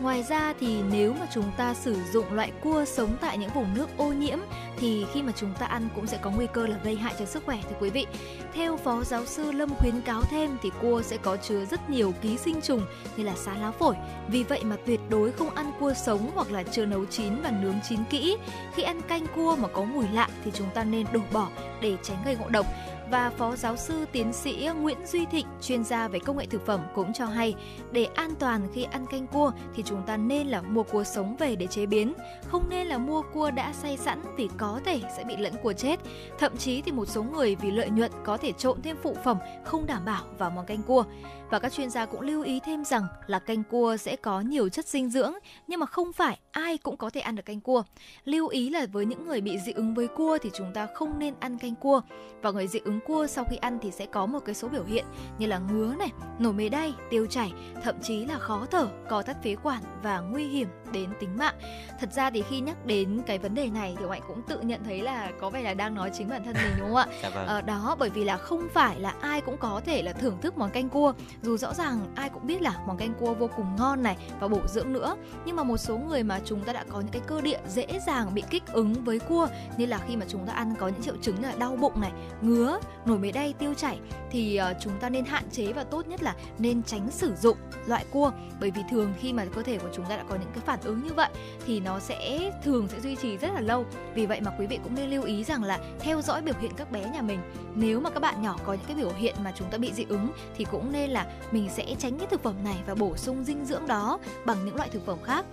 Ngoài ra thì nếu mà chúng ta sử dụng loại cua sống tại những vùng nước ô nhiễm, thì khi mà chúng ta ăn cũng sẽ có nguy cơ là gây hại cho sức khỏe, thưa quý vị. Theo Phó Giáo sư Lâm khuyến cáo thêm thì cua sẽ có chứa rất nhiều ký sinh trùng như là xá lá phổi. Vì vậy mà tuyệt đối không ăn cua sống hoặc là chưa nấu chín và nướng chín kỹ. Khi ăn canh cua mà có mùi lạ thì chúng ta nên đổ bỏ để tránh gây ngộ độc và Phó Giáo sư Tiến sĩ Nguyễn Duy Thịnh, chuyên gia về công nghệ thực phẩm cũng cho hay, để an toàn khi ăn canh cua thì chúng ta nên là mua cua sống về để chế biến, không nên là mua cua đã xay sẵn vì có thể sẽ bị lẫn cua chết. Thậm chí thì một số người vì lợi nhuận có thể trộn thêm phụ phẩm không đảm bảo vào món canh cua. Và các chuyên gia cũng lưu ý thêm rằng là canh cua sẽ có nhiều chất dinh dưỡng nhưng mà không phải ai cũng có thể ăn được canh cua. Lưu ý là với những người bị dị ứng với cua thì chúng ta không nên ăn canh cua. Và người dị ứng cua sau khi ăn thì sẽ có một cái số biểu hiện như là ngứa này, nổi mề đay, tiêu chảy, thậm chí là khó thở, co thắt phế quản và nguy hiểm đến tính mạng. Thật ra thì khi nhắc đến cái vấn đề này thì Hạnh cũng tự nhận thấy là có vẻ là đang nói chính bản thân mình đúng không ạ? Dạ vâng. Ờ, đó bởi vì là không phải là ai cũng có thể là thưởng thức món canh cua dù rõ ràng ai cũng biết là món canh cua vô cùng ngon này và bổ dưỡng nữa nhưng mà một số người mà chúng ta đã có những cái cơ địa dễ dàng bị kích ứng với cua như là khi mà chúng ta ăn có những triệu chứng như là đau bụng này ngứa nổi mề đay tiêu chảy thì uh, chúng ta nên hạn chế và tốt nhất là nên tránh sử dụng loại cua bởi vì thường khi mà cơ thể của chúng ta đã có những cái phản ứng như vậy thì nó sẽ thường sẽ duy trì rất là lâu. Vì vậy mà quý vị cũng nên lưu ý rằng là theo dõi biểu hiện các bé nhà mình. Nếu mà các bạn nhỏ có những cái biểu hiện mà chúng ta bị dị ứng thì cũng nên là mình sẽ tránh cái thực phẩm này và bổ sung dinh dưỡng đó bằng những loại thực phẩm khác.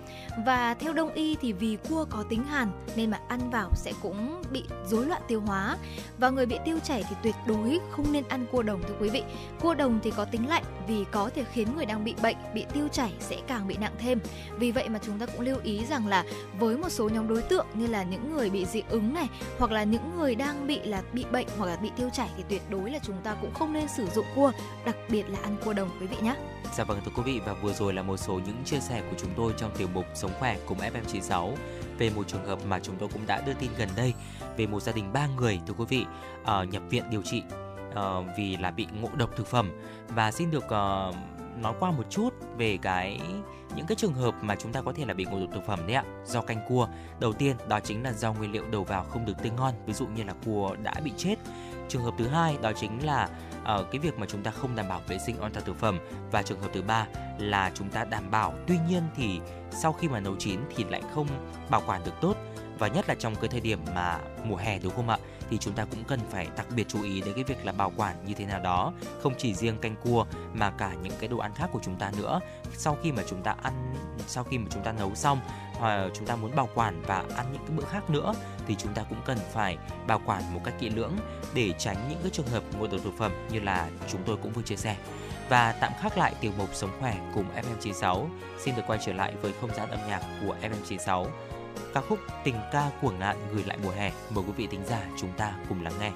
Và theo đông y thì vì cua có tính hàn nên mà ăn vào sẽ cũng bị rối loạn tiêu hóa. Và người bị tiêu chảy thì tuyệt đối không nên ăn cua đồng, thưa quý vị. Cua đồng thì có tính lạnh vì có thể khiến người đang bị bệnh, bị tiêu chảy sẽ càng bị nặng thêm. Vì vậy mà chúng ta cũng lưu ý rằng là với một số nhóm đối tượng như là những người bị dị ứng này hoặc là những người đang bị là bị bệnh hoặc là bị tiêu chảy thì tuyệt đối là chúng ta cũng không nên sử dụng cua đặc biệt là ăn cua đồng quý vị nhé Dạ vâng thưa quý vị và vừa rồi là một số những chia sẻ của chúng tôi trong tiểu mục Sống khỏe cùng FM96 về một trường hợp mà chúng tôi cũng đã đưa tin gần đây về một gia đình ba người thưa quý vị uh, nhập viện điều trị uh, vì là bị ngộ độc thực phẩm. Và xin được uh, nói qua một chút về cái những cái trường hợp mà chúng ta có thể là bị ngộ độc thực phẩm đấy ạ do canh cua. Đầu tiên đó chính là do nguyên liệu đầu vào không được tươi ngon ví dụ như là cua đã bị chết. Trường hợp thứ hai đó chính là uh, cái việc mà chúng ta không đảm bảo vệ sinh an toàn thực phẩm. Và trường hợp thứ ba là chúng ta đảm bảo tuy nhiên thì sau khi mà nấu chín thì lại không bảo quản được tốt. Và nhất là trong cái thời điểm mà mùa hè đúng không ạ? Thì chúng ta cũng cần phải đặc biệt chú ý đến cái việc là bảo quản như thế nào đó, không chỉ riêng canh cua mà cả những cái đồ ăn khác của chúng ta nữa. Sau khi mà chúng ta ăn, sau khi mà chúng ta nấu xong hoặc chúng ta muốn bảo quản và ăn những cái bữa khác nữa, thì chúng ta cũng cần phải bảo quản một cách kỹ lưỡng để tránh những cái trường hợp ngộ độc thực phẩm như là chúng tôi cũng vừa chia sẻ. Và tạm khắc lại tiểu mục sống khỏe cùng FM96 xin được quay trở lại với không gian âm nhạc của FM96 ca khúc tình ca của ngạn gửi lại mùa hè. Mời quý vị thính giả chúng ta cùng lắng nghe.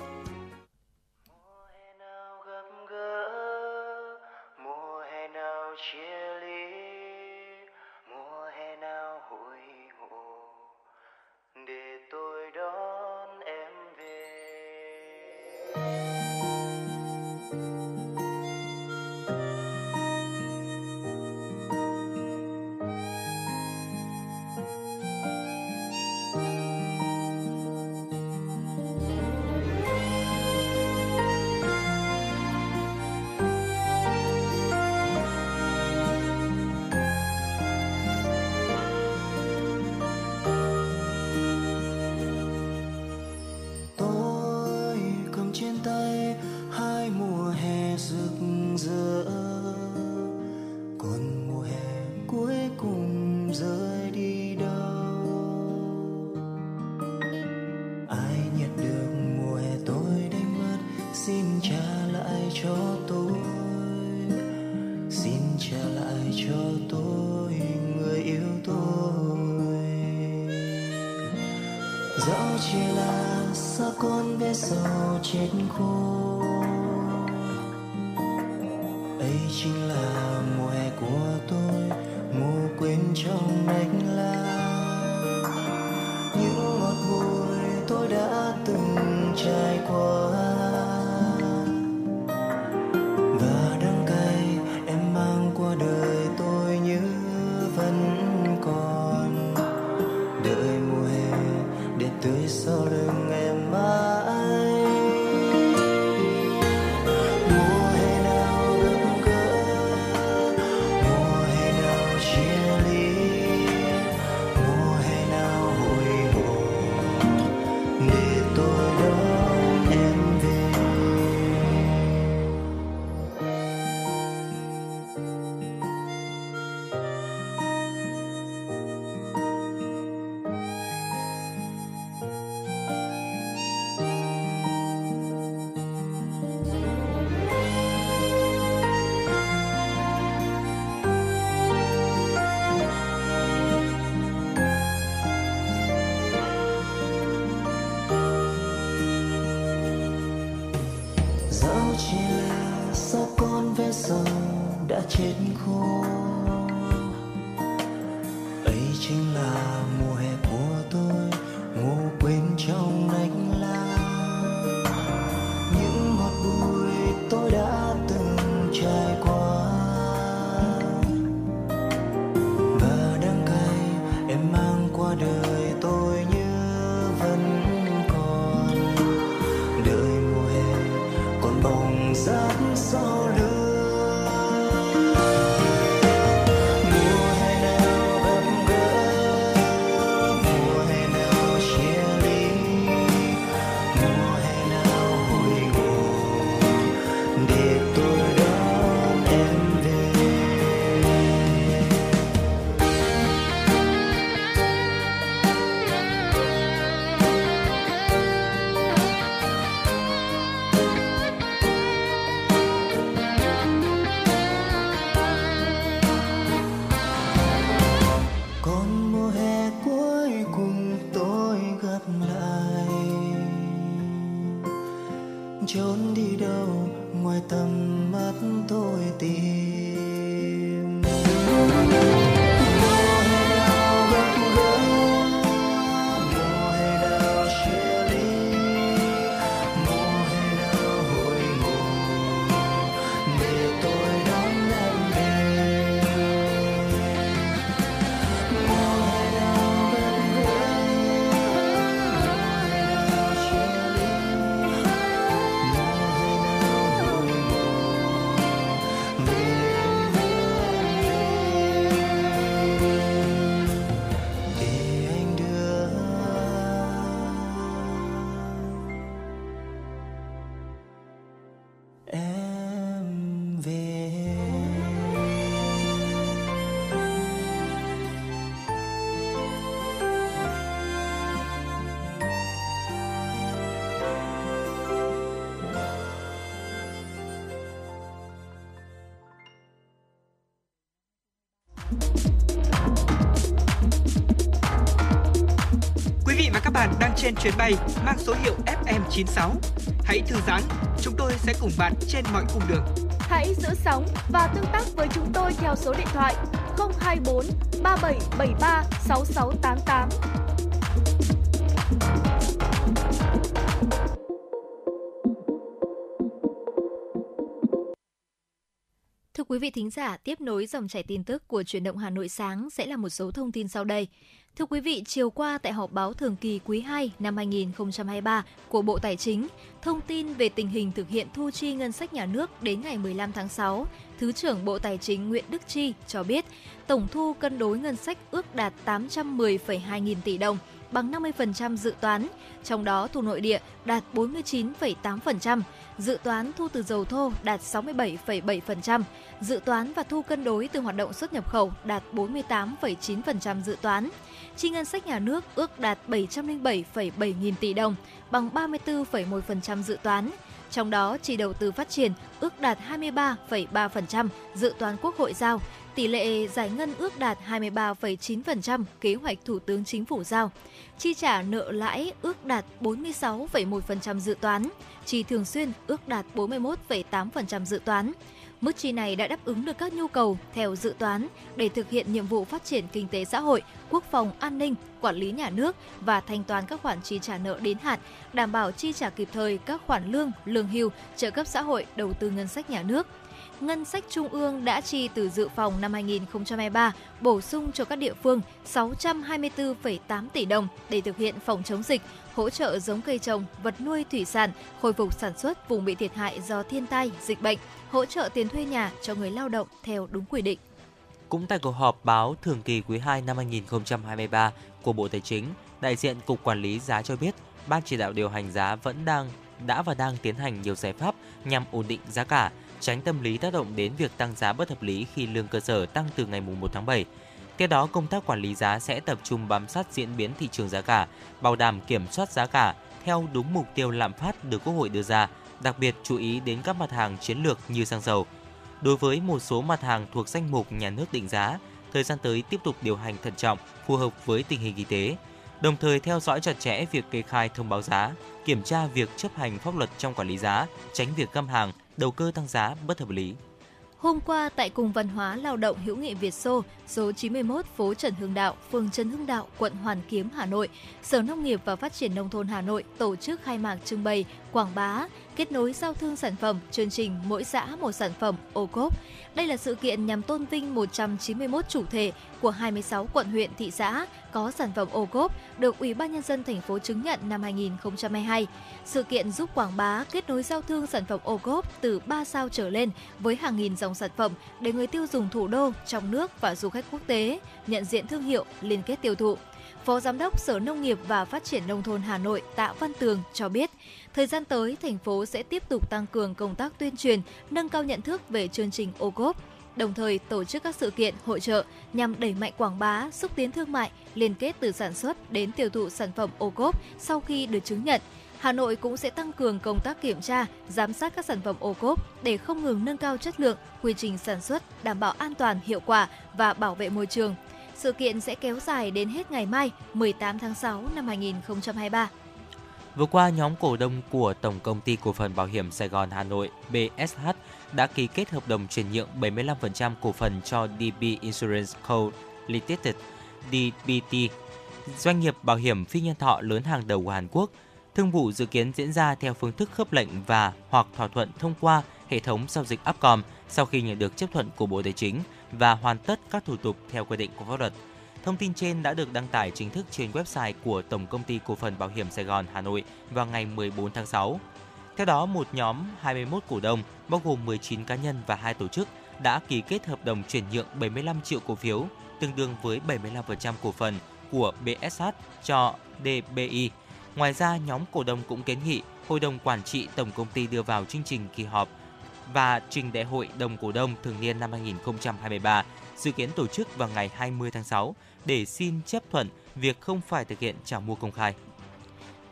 Sầu chết khô chính là trên chuyến bay mang số hiệu FM96. Hãy thư giãn, chúng tôi sẽ cùng bạn trên mọi cung đường. Hãy giữ sóng và tương tác với chúng tôi theo số điện thoại 024 3773 6688. Thưa quý vị thính giả, tiếp nối dòng chảy tin tức của truyền động Hà Nội sáng sẽ là một số thông tin sau đây. Thưa quý vị, chiều qua tại họp báo thường kỳ quý 2 năm 2023 của Bộ Tài chính, thông tin về tình hình thực hiện thu chi ngân sách nhà nước đến ngày 15 tháng 6, Thứ trưởng Bộ Tài chính Nguyễn Đức Chi cho biết, tổng thu cân đối ngân sách ước đạt 810,2 nghìn tỷ đồng, bằng 50% dự toán, trong đó thu nội địa đạt 49,8%, dự toán thu từ dầu thô đạt 67,7%, dự toán và thu cân đối từ hoạt động xuất nhập khẩu đạt 48,9% dự toán. Chi ngân sách nhà nước ước đạt 707,7 nghìn tỷ đồng, bằng 34,1% dự toán. Trong đó, chi đầu tư phát triển ước đạt 23,3% dự toán Quốc hội giao, tỷ lệ giải ngân ước đạt 23,9% kế hoạch Thủ tướng Chính phủ giao. Chi trả nợ lãi ước đạt 46,1% dự toán, chi thường xuyên ước đạt 41,8% dự toán. Mức chi này đã đáp ứng được các nhu cầu theo dự toán để thực hiện nhiệm vụ phát triển kinh tế xã hội, quốc phòng an ninh, quản lý nhà nước và thanh toán các khoản chi trả nợ đến hạn, đảm bảo chi trả kịp thời các khoản lương, lương hưu, trợ cấp xã hội, đầu tư ngân sách nhà nước. Ngân sách Trung ương đã chi từ dự phòng năm 2023 bổ sung cho các địa phương 624,8 tỷ đồng để thực hiện phòng chống dịch, hỗ trợ giống cây trồng, vật nuôi thủy sản, khôi phục sản xuất vùng bị thiệt hại do thiên tai, dịch bệnh, hỗ trợ tiền thuê nhà cho người lao động theo đúng quy định. Cũng tại cuộc họp báo thường kỳ quý 2 năm 2023 của Bộ Tài chính, đại diện Cục Quản lý giá cho biết, Ban chỉ đạo điều hành giá vẫn đang đã và đang tiến hành nhiều giải pháp nhằm ổn định giá cả, tránh tâm lý tác động đến việc tăng giá bất hợp lý khi lương cơ sở tăng từ ngày 1 tháng 7. Theo đó, công tác quản lý giá sẽ tập trung bám sát diễn biến thị trường giá cả, bảo đảm kiểm soát giá cả theo đúng mục tiêu lạm phát được Quốc hội đưa ra, đặc biệt chú ý đến các mặt hàng chiến lược như xăng dầu. Đối với một số mặt hàng thuộc danh mục nhà nước định giá, thời gian tới tiếp tục điều hành thận trọng, phù hợp với tình hình kinh tế. đồng thời theo dõi chặt chẽ việc kê khai thông báo giá, kiểm tra việc chấp hành pháp luật trong quản lý giá, tránh việc găm hàng, đầu cơ tăng giá bất hợp lý. Hôm qua tại Cung Văn hóa Lao động hữu nghị Việt Xô, số 91 phố Trần Hưng Đạo, phường Trần Hưng Đạo, quận Hoàn Kiếm, Hà Nội, Sở Nông nghiệp và Phát triển Nông thôn Hà Nội tổ chức khai mạc trưng bày, quảng bá, kết nối giao thương sản phẩm, chương trình mỗi xã một sản phẩm ô cốp. Đây là sự kiện nhằm tôn vinh 191 chủ thể của 26 quận huyện thị xã có sản phẩm ô cốp được Ủy ban nhân dân thành phố chứng nhận năm 2022. Sự kiện giúp quảng bá, kết nối giao thương sản phẩm ô cốp từ 3 sao trở lên với hàng nghìn dòng sản phẩm để người tiêu dùng thủ đô, trong nước và du khách quốc tế nhận diện thương hiệu, liên kết tiêu thụ. Phó Giám đốc Sở Nông nghiệp và Phát triển Nông thôn Hà Nội Tạ Văn Tường cho biết, thời gian tới, thành phố sẽ tiếp tục tăng cường công tác tuyên truyền, nâng cao nhận thức về chương trình ô cốp, đồng thời tổ chức các sự kiện, hội trợ nhằm đẩy mạnh quảng bá, xúc tiến thương mại, liên kết từ sản xuất đến tiêu thụ sản phẩm ô cốp sau khi được chứng nhận. Hà Nội cũng sẽ tăng cường công tác kiểm tra, giám sát các sản phẩm ô cốp để không ngừng nâng cao chất lượng, quy trình sản xuất, đảm bảo an toàn, hiệu quả và bảo vệ môi trường. Sự kiện sẽ kéo dài đến hết ngày mai, 18 tháng 6 năm 2023. Vừa qua, nhóm cổ đông của Tổng công ty Cổ phần Bảo hiểm Sài Gòn Hà Nội BSH đã ký kết hợp đồng chuyển nhượng 75% cổ phần cho DB Insurance Co. Limited DBT, doanh nghiệp bảo hiểm phi nhân thọ lớn hàng đầu của Hàn Quốc. Thương vụ dự kiến diễn ra theo phương thức khớp lệnh và hoặc thỏa thuận thông qua hệ thống giao dịch Upcom sau khi nhận được chấp thuận của Bộ Tài chính và hoàn tất các thủ tục theo quy định của pháp luật. Thông tin trên đã được đăng tải chính thức trên website của Tổng công ty Cổ phần Bảo hiểm Sài Gòn Hà Nội vào ngày 14 tháng 6. Theo đó, một nhóm 21 cổ đông, bao gồm 19 cá nhân và hai tổ chức, đã ký kết hợp đồng chuyển nhượng 75 triệu cổ phiếu, tương đương với 75% cổ phần của BSH cho DBI. Ngoài ra, nhóm cổ đông cũng kiến nghị Hội đồng Quản trị Tổng công ty đưa vào chương trình kỳ họp và trình đại hội đồng cổ đông thường niên năm 2023 dự kiến tổ chức vào ngày 20 tháng 6 để xin chấp thuận việc không phải thực hiện trả mua công khai.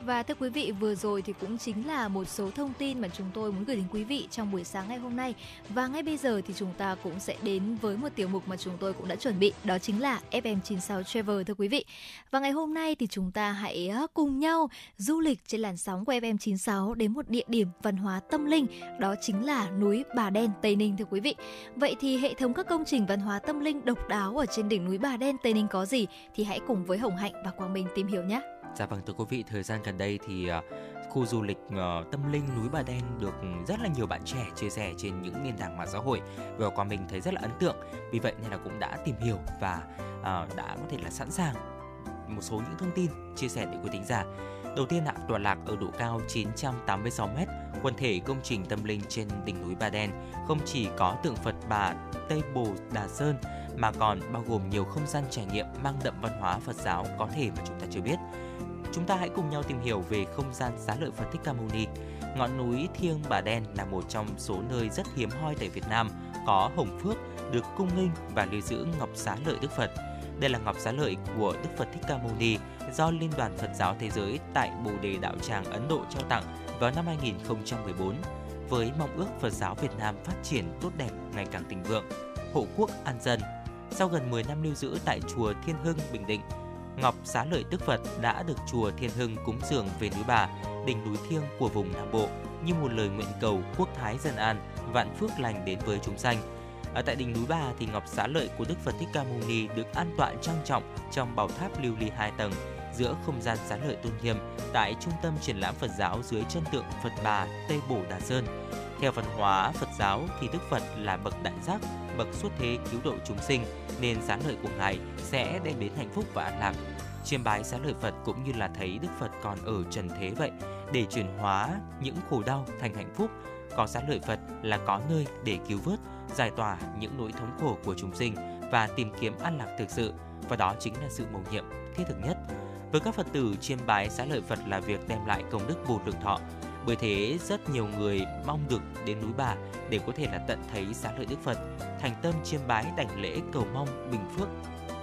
Và thưa quý vị, vừa rồi thì cũng chính là một số thông tin mà chúng tôi muốn gửi đến quý vị trong buổi sáng ngày hôm nay. Và ngay bây giờ thì chúng ta cũng sẽ đến với một tiểu mục mà chúng tôi cũng đã chuẩn bị, đó chính là FM96 Travel thưa quý vị. Và ngày hôm nay thì chúng ta hãy ờ, cùng nhau du lịch trên làn sóng của FM96 đến một địa điểm văn hóa tâm linh, đó chính là núi Bà Đen, Tây Ninh thưa quý vị. Vậy thì hệ thống các công trình văn hóa tâm linh độc đáo ở trên đỉnh núi Bà Đen, Tây Ninh có gì thì hãy cùng với Hồng Hạnh và Quang Minh tìm hiểu nhé. Dạ vâng thưa quý vị, thời gian gần đây thì uh, khu du lịch uh, tâm linh núi Bà Đen được rất là nhiều bạn trẻ chia sẻ trên những nền tảng mạng xã hội và qua mình thấy rất là ấn tượng. Vì vậy nên là cũng đã tìm hiểu và uh, đã có thể là sẵn sàng một số những thông tin chia sẻ để quý thính giả. Đầu tiên là tọa lạc ở độ cao 986m, quần thể công trình tâm linh trên đỉnh núi Bà Đen không chỉ có tượng Phật Bà Tây Bồ Đà Sơn mà còn bao gồm nhiều không gian trải nghiệm mang đậm văn hóa Phật giáo có thể mà chúng ta chưa biết. Chúng ta hãy cùng nhau tìm hiểu về không gian xá lợi Phật Thích Ca Mâu Ni. Ngọn núi Thiêng Bà Đen là một trong số nơi rất hiếm hoi tại Việt Nam có hồng phước được cung nghinh và lưu giữ ngọc xá lợi Đức Phật. Đây là ngọc xá lợi của Đức Phật Thích Ca Mâu Ni do Liên đoàn Phật giáo Thế giới tại Bồ Đề Đạo Tràng Ấn Độ trao tặng vào năm 2014 với mong ước Phật giáo Việt Nam phát triển tốt đẹp ngày càng thịnh vượng, hộ quốc an dân. Sau gần 10 năm lưu giữ tại chùa Thiên Hưng, Bình Định, Ngọc Xá Lợi Đức Phật đã được chùa Thiên Hưng cúng dường về núi Bà, đỉnh núi thiêng của vùng Nam Bộ như một lời nguyện cầu quốc thái dân an, vạn phước lành đến với chúng sanh. Ở tại đỉnh núi Bà thì Ngọc Xá Lợi của Đức Phật Thích Ca Mâu Ni được an tọa trang trọng trong bảo tháp lưu ly hai tầng giữa không gian xá lợi tôn nghiêm tại trung tâm triển lãm Phật giáo dưới chân tượng Phật Bà Tây Bổ Đà Sơn. Theo văn hóa Phật giáo thì Đức Phật là bậc đại giác, bậc xuất thế cứu độ chúng sinh nên giá lợi của ngài sẽ đem đến hạnh phúc và an lạc. Chiêm bái giá lợi Phật cũng như là thấy Đức Phật còn ở trần thế vậy để chuyển hóa những khổ đau thành hạnh phúc. Có giá lợi Phật là có nơi để cứu vớt, giải tỏa những nỗi thống khổ của chúng sinh và tìm kiếm an lạc thực sự và đó chính là sự mầu nhiệm thiết thực nhất. Với các Phật tử, chiêm bái xá lợi Phật là việc đem lại công đức vô lượng thọ. Bởi thế, rất nhiều người mong được đến núi Bà để có thể là tận thấy xá lợi Đức Phật, thành tâm chiêm bái đảnh lễ cầu mong bình phước,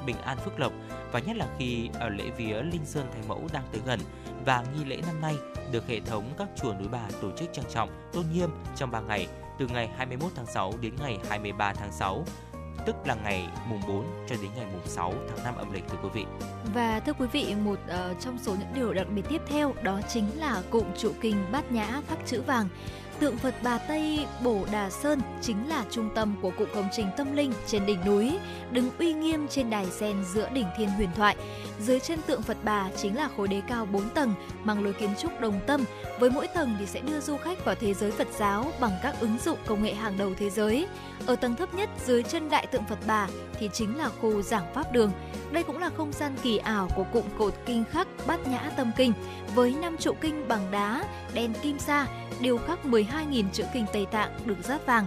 bình an phước lộc và nhất là khi ở lễ vía Linh Sơn Thánh Mẫu đang tới gần. Và nghi lễ năm nay được hệ thống các chùa núi Bà tổ chức trang trọng, tôn nghiêm trong 3 ngày từ ngày 21 tháng 6 đến ngày 23 tháng 6 tức là ngày mùng 4 cho đến ngày mùng 6 tháng 5 âm lịch thưa quý vị. Và thưa quý vị, một uh, trong số những điều đặc biệt tiếp theo đó chính là cụm trụ kinh Bát Nhã khắc chữ vàng. Tượng Phật Bà Tây Bổ Đà Sơn chính là trung tâm của cụm công trình tâm linh trên đỉnh núi, đứng uy nghiêm trên đài sen giữa đỉnh Thiên Huyền Thoại. Dưới chân tượng Phật Bà chính là khối đế cao 4 tầng, mang lối kiến trúc đồng tâm. Với mỗi tầng thì sẽ đưa du khách vào thế giới Phật giáo bằng các ứng dụng công nghệ hàng đầu thế giới. Ở tầng thấp nhất dưới chân đại tượng Phật Bà thì chính là khu giảng pháp đường. Đây cũng là không gian kỳ ảo của cụm cột kinh khắc Bát Nhã Tâm Kinh với năm trụ kinh bằng đá, đen kim sa, điêu khắc 12.000 chữ kinh Tây Tạng được rát vàng.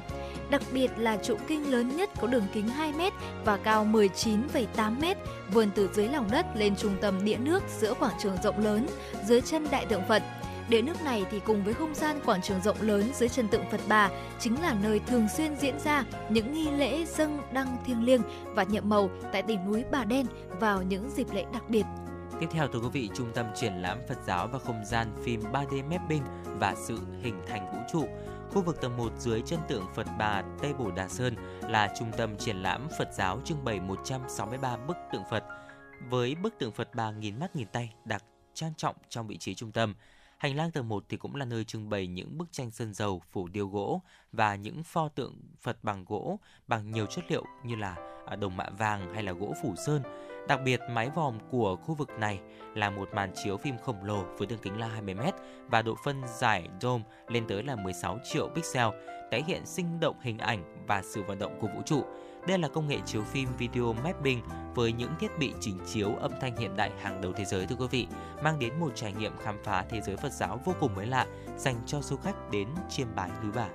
Đặc biệt là trụ kinh lớn nhất có đường kính 2 m và cao 19,8 m, vươn từ dưới lòng đất lên trung tâm đĩa nước giữa quảng trường rộng lớn dưới chân đại tượng Phật. Đĩa nước này thì cùng với không gian quảng trường rộng lớn dưới chân tượng Phật Bà chính là nơi thường xuyên diễn ra những nghi lễ dâng đăng thiêng liêng và nhậm màu tại đỉnh núi Bà Đen vào những dịp lễ đặc biệt. Tiếp theo thưa quý vị, Trung tâm triển lãm Phật giáo và không gian phim 3D mapping và sự hình thành vũ trụ. Khu vực tầng 1 dưới chân tượng Phật Bà Tây Bồ Đà Sơn là trung tâm triển lãm Phật giáo trưng bày 163 bức tượng Phật với bức tượng Phật Bà nghìn mắt nghìn tay đặt trang trọng trong vị trí trung tâm. Hành lang tầng 1 thì cũng là nơi trưng bày những bức tranh sơn dầu phủ điêu gỗ và những pho tượng Phật bằng gỗ bằng nhiều chất liệu như là à, đồng mạ vàng hay là gỗ phủ sơn. Đặc biệt, mái vòm của khu vực này là một màn chiếu phim khổng lồ với đường kính là 20m và độ phân giải dome lên tới là 16 triệu pixel, tái hiện sinh động hình ảnh và sự vận động của vũ trụ. Đây là công nghệ chiếu phim video mapping với những thiết bị chỉnh chiếu âm thanh hiện đại hàng đầu thế giới thưa quý vị, mang đến một trải nghiệm khám phá thế giới Phật giáo vô cùng mới lạ dành cho du khách đến chiêm bái núi Bà.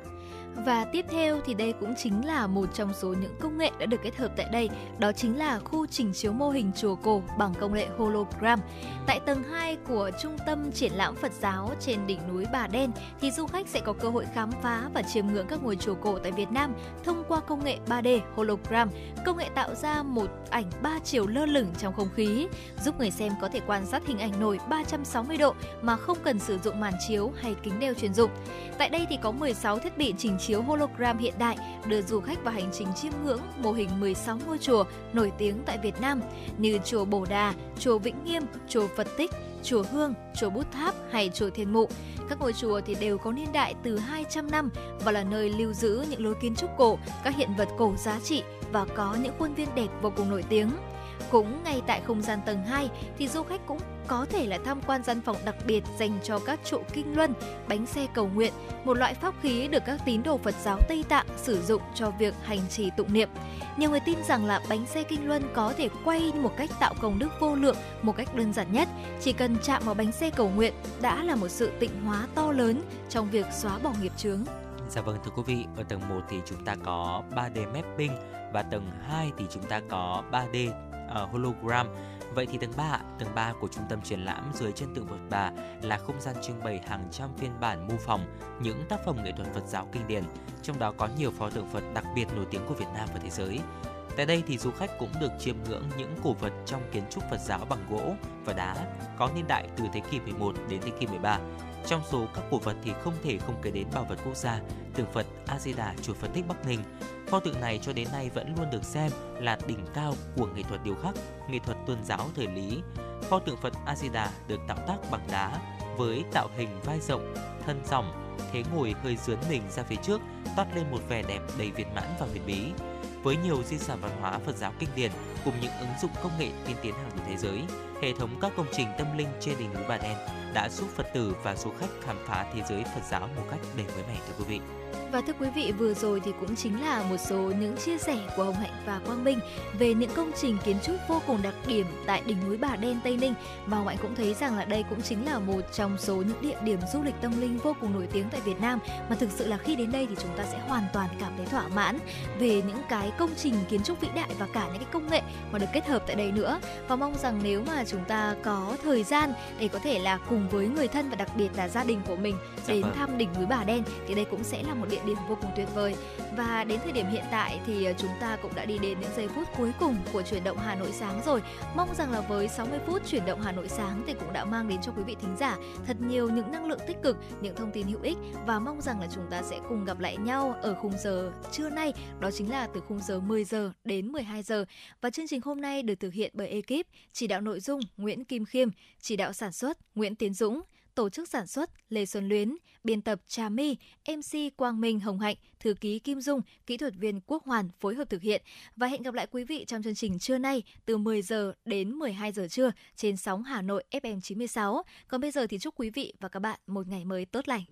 Và tiếp theo thì đây cũng chính là một trong số những công nghệ đã được kết hợp tại đây, đó chính là khu trình chiếu mô hình chùa cổ bằng công nghệ hologram. Tại tầng 2 của trung tâm triển lãm Phật giáo trên đỉnh núi Bà Đen thì du khách sẽ có cơ hội khám phá và chiêm ngưỡng các ngôi chùa cổ tại Việt Nam thông qua công nghệ 3D hologram. Công nghệ tạo ra một ảnh 3 chiều lơ lửng trong không khí, giúp người xem có thể quan sát hình ảnh nổi 360 độ mà không cần sử dụng màn chiếu hay kính đeo chuyên dụng. Tại đây thì có 16 thiết bị chỉnh chiếu hologram hiện đại đưa du khách vào hành trình chiêm ngưỡng mô hình 16 ngôi chùa nổi tiếng tại Việt Nam như chùa Bồ Đà, chùa Vĩnh Nghiêm, chùa Phật Tích, chùa Hương, chùa Bút Tháp hay chùa Thiên Mụ. Các ngôi chùa thì đều có niên đại từ 200 năm và là nơi lưu giữ những lối kiến trúc cổ, các hiện vật cổ giá trị và có những khuôn viên đẹp vô cùng nổi tiếng. Cũng ngay tại không gian tầng 2 thì du khách cũng có thể là tham quan gian phòng đặc biệt dành cho các trụ kinh luân, bánh xe cầu nguyện, một loại pháp khí được các tín đồ Phật giáo Tây Tạng sử dụng cho việc hành trì tụng niệm. Nhiều người tin rằng là bánh xe kinh luân có thể quay một cách tạo công đức vô lượng một cách đơn giản nhất. Chỉ cần chạm vào bánh xe cầu nguyện đã là một sự tịnh hóa to lớn trong việc xóa bỏ nghiệp chướng. Dạ vâng thưa quý vị, ở tầng 1 thì chúng ta có 3D mapping và tầng 2 thì chúng ta có 3D uh, hologram. Vậy thì tầng 3, tầng 3 của trung tâm triển lãm dưới chân tượng Phật Bà là không gian trưng bày hàng trăm phiên bản mô phỏng những tác phẩm nghệ thuật Phật giáo kinh điển, trong đó có nhiều pho tượng Phật đặc biệt nổi tiếng của Việt Nam và thế giới. Tại đây thì du khách cũng được chiêm ngưỡng những cổ vật trong kiến trúc Phật giáo bằng gỗ và đá có niên đại từ thế kỷ 11 đến thế kỷ 13. Trong số các cổ vật thì không thể không kể đến bảo vật quốc gia, tượng Phật A Di Đà chùa Phật Tích Bắc Ninh. Pho tượng này cho đến nay vẫn luôn được xem là đỉnh cao của nghệ thuật điêu khắc, nghệ thuật tôn giáo thời Lý. Pho tượng Phật Asida được tạo tác bằng đá với tạo hình vai rộng, thân rộng, thế ngồi hơi dướn mình ra phía trước, toát lên một vẻ đẹp đầy việt mãn và huyền bí với nhiều di sản văn hóa Phật giáo kinh điển cùng những ứng dụng công nghệ tiên tiến hàng đầu thế giới, hệ thống các công trình tâm linh trên đỉnh núi Bà Đen đã giúp Phật tử và du khách khám phá thế giới Phật giáo một cách đầy mới mẻ thưa quý vị. Và thưa quý vị, vừa rồi thì cũng chính là một số những chia sẻ của Hồng Hạnh và Quang Minh về những công trình kiến trúc vô cùng đặc điểm tại đỉnh núi Bà Đen Tây Ninh. Và Hồng Hạnh cũng thấy rằng là đây cũng chính là một trong số những địa điểm du lịch tâm linh vô cùng nổi tiếng tại Việt Nam mà thực sự là khi đến đây thì chúng ta sẽ hoàn toàn cảm thấy thỏa mãn về những cái công trình kiến trúc vĩ đại và cả những cái công nghệ mà được kết hợp tại đây nữa. Và mong rằng nếu mà chúng ta có thời gian để có thể là cùng cùng với người thân và đặc biệt là gia đình của mình Dạ đến vâng. thăm đỉnh núi Bà Đen thì đây cũng sẽ là một địa điểm vô cùng tuyệt vời. Và đến thời điểm hiện tại thì ờ, chúng ta cũng đã đi đến những giây phút cuối cùng của chuyển động Hà Nội sáng rồi. Mong rằng là với 60 phút chuyển động Hà Nội sáng thì cũng đã mang đến cho quý vị thính giả thật nhiều những năng lượng tích cực, những thông tin hữu ích và mong rằng là chúng ta sẽ cùng gặp lại nhau ở khung giờ trưa nay, đó chính là từ khung giờ 10 giờ đến 12 giờ. Và chương trình hôm nay được thực hiện bởi ekip chỉ đạo nội dung Nguyễn Kim Khiêm, chỉ đạo sản xuất Nguyễn Tiến Dũng, tổ chức sản xuất Lê Xuân Luyến, biên tập Trà My, MC Quang Minh Hồng Hạnh, thư ký Kim Dung, kỹ thuật viên Quốc Hoàn phối hợp thực hiện. Và hẹn gặp lại quý vị trong chương trình trưa nay từ 10 giờ đến 12 giờ trưa trên sóng Hà Nội FM 96. Còn bây giờ thì chúc quý vị và các bạn một ngày mới tốt lành.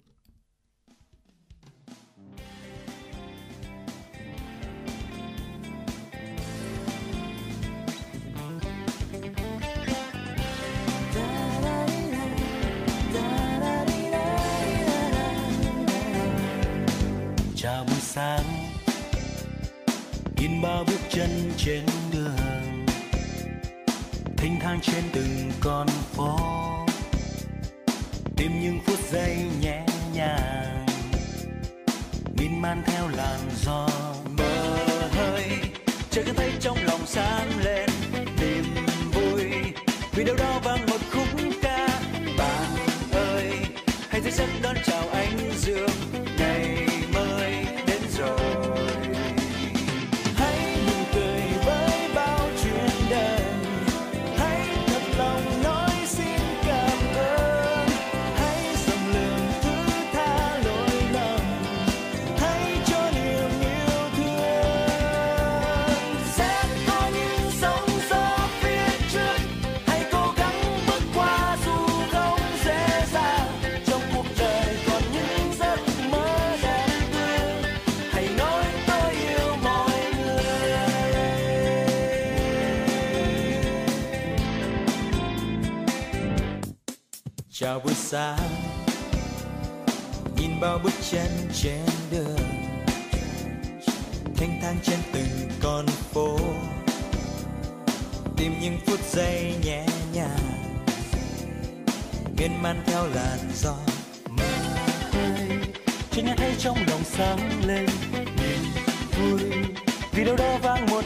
Ba bước chân trên đường, thênh thang trên từng con phố. Tìm những phút giây nhẹ nhàng, miên man theo làn gió mơ hơi. Chợt cảm thấy trong lòng sáng lên Xa, nhìn bao bước chân trên đường thanh thang trên từng con phố. Tìm những phút giây nhẹ nhàng miên man theo làn gió mơ hơi chỉ nghe thấy trong lòng sáng lên niềm vui vì đâu đó vang một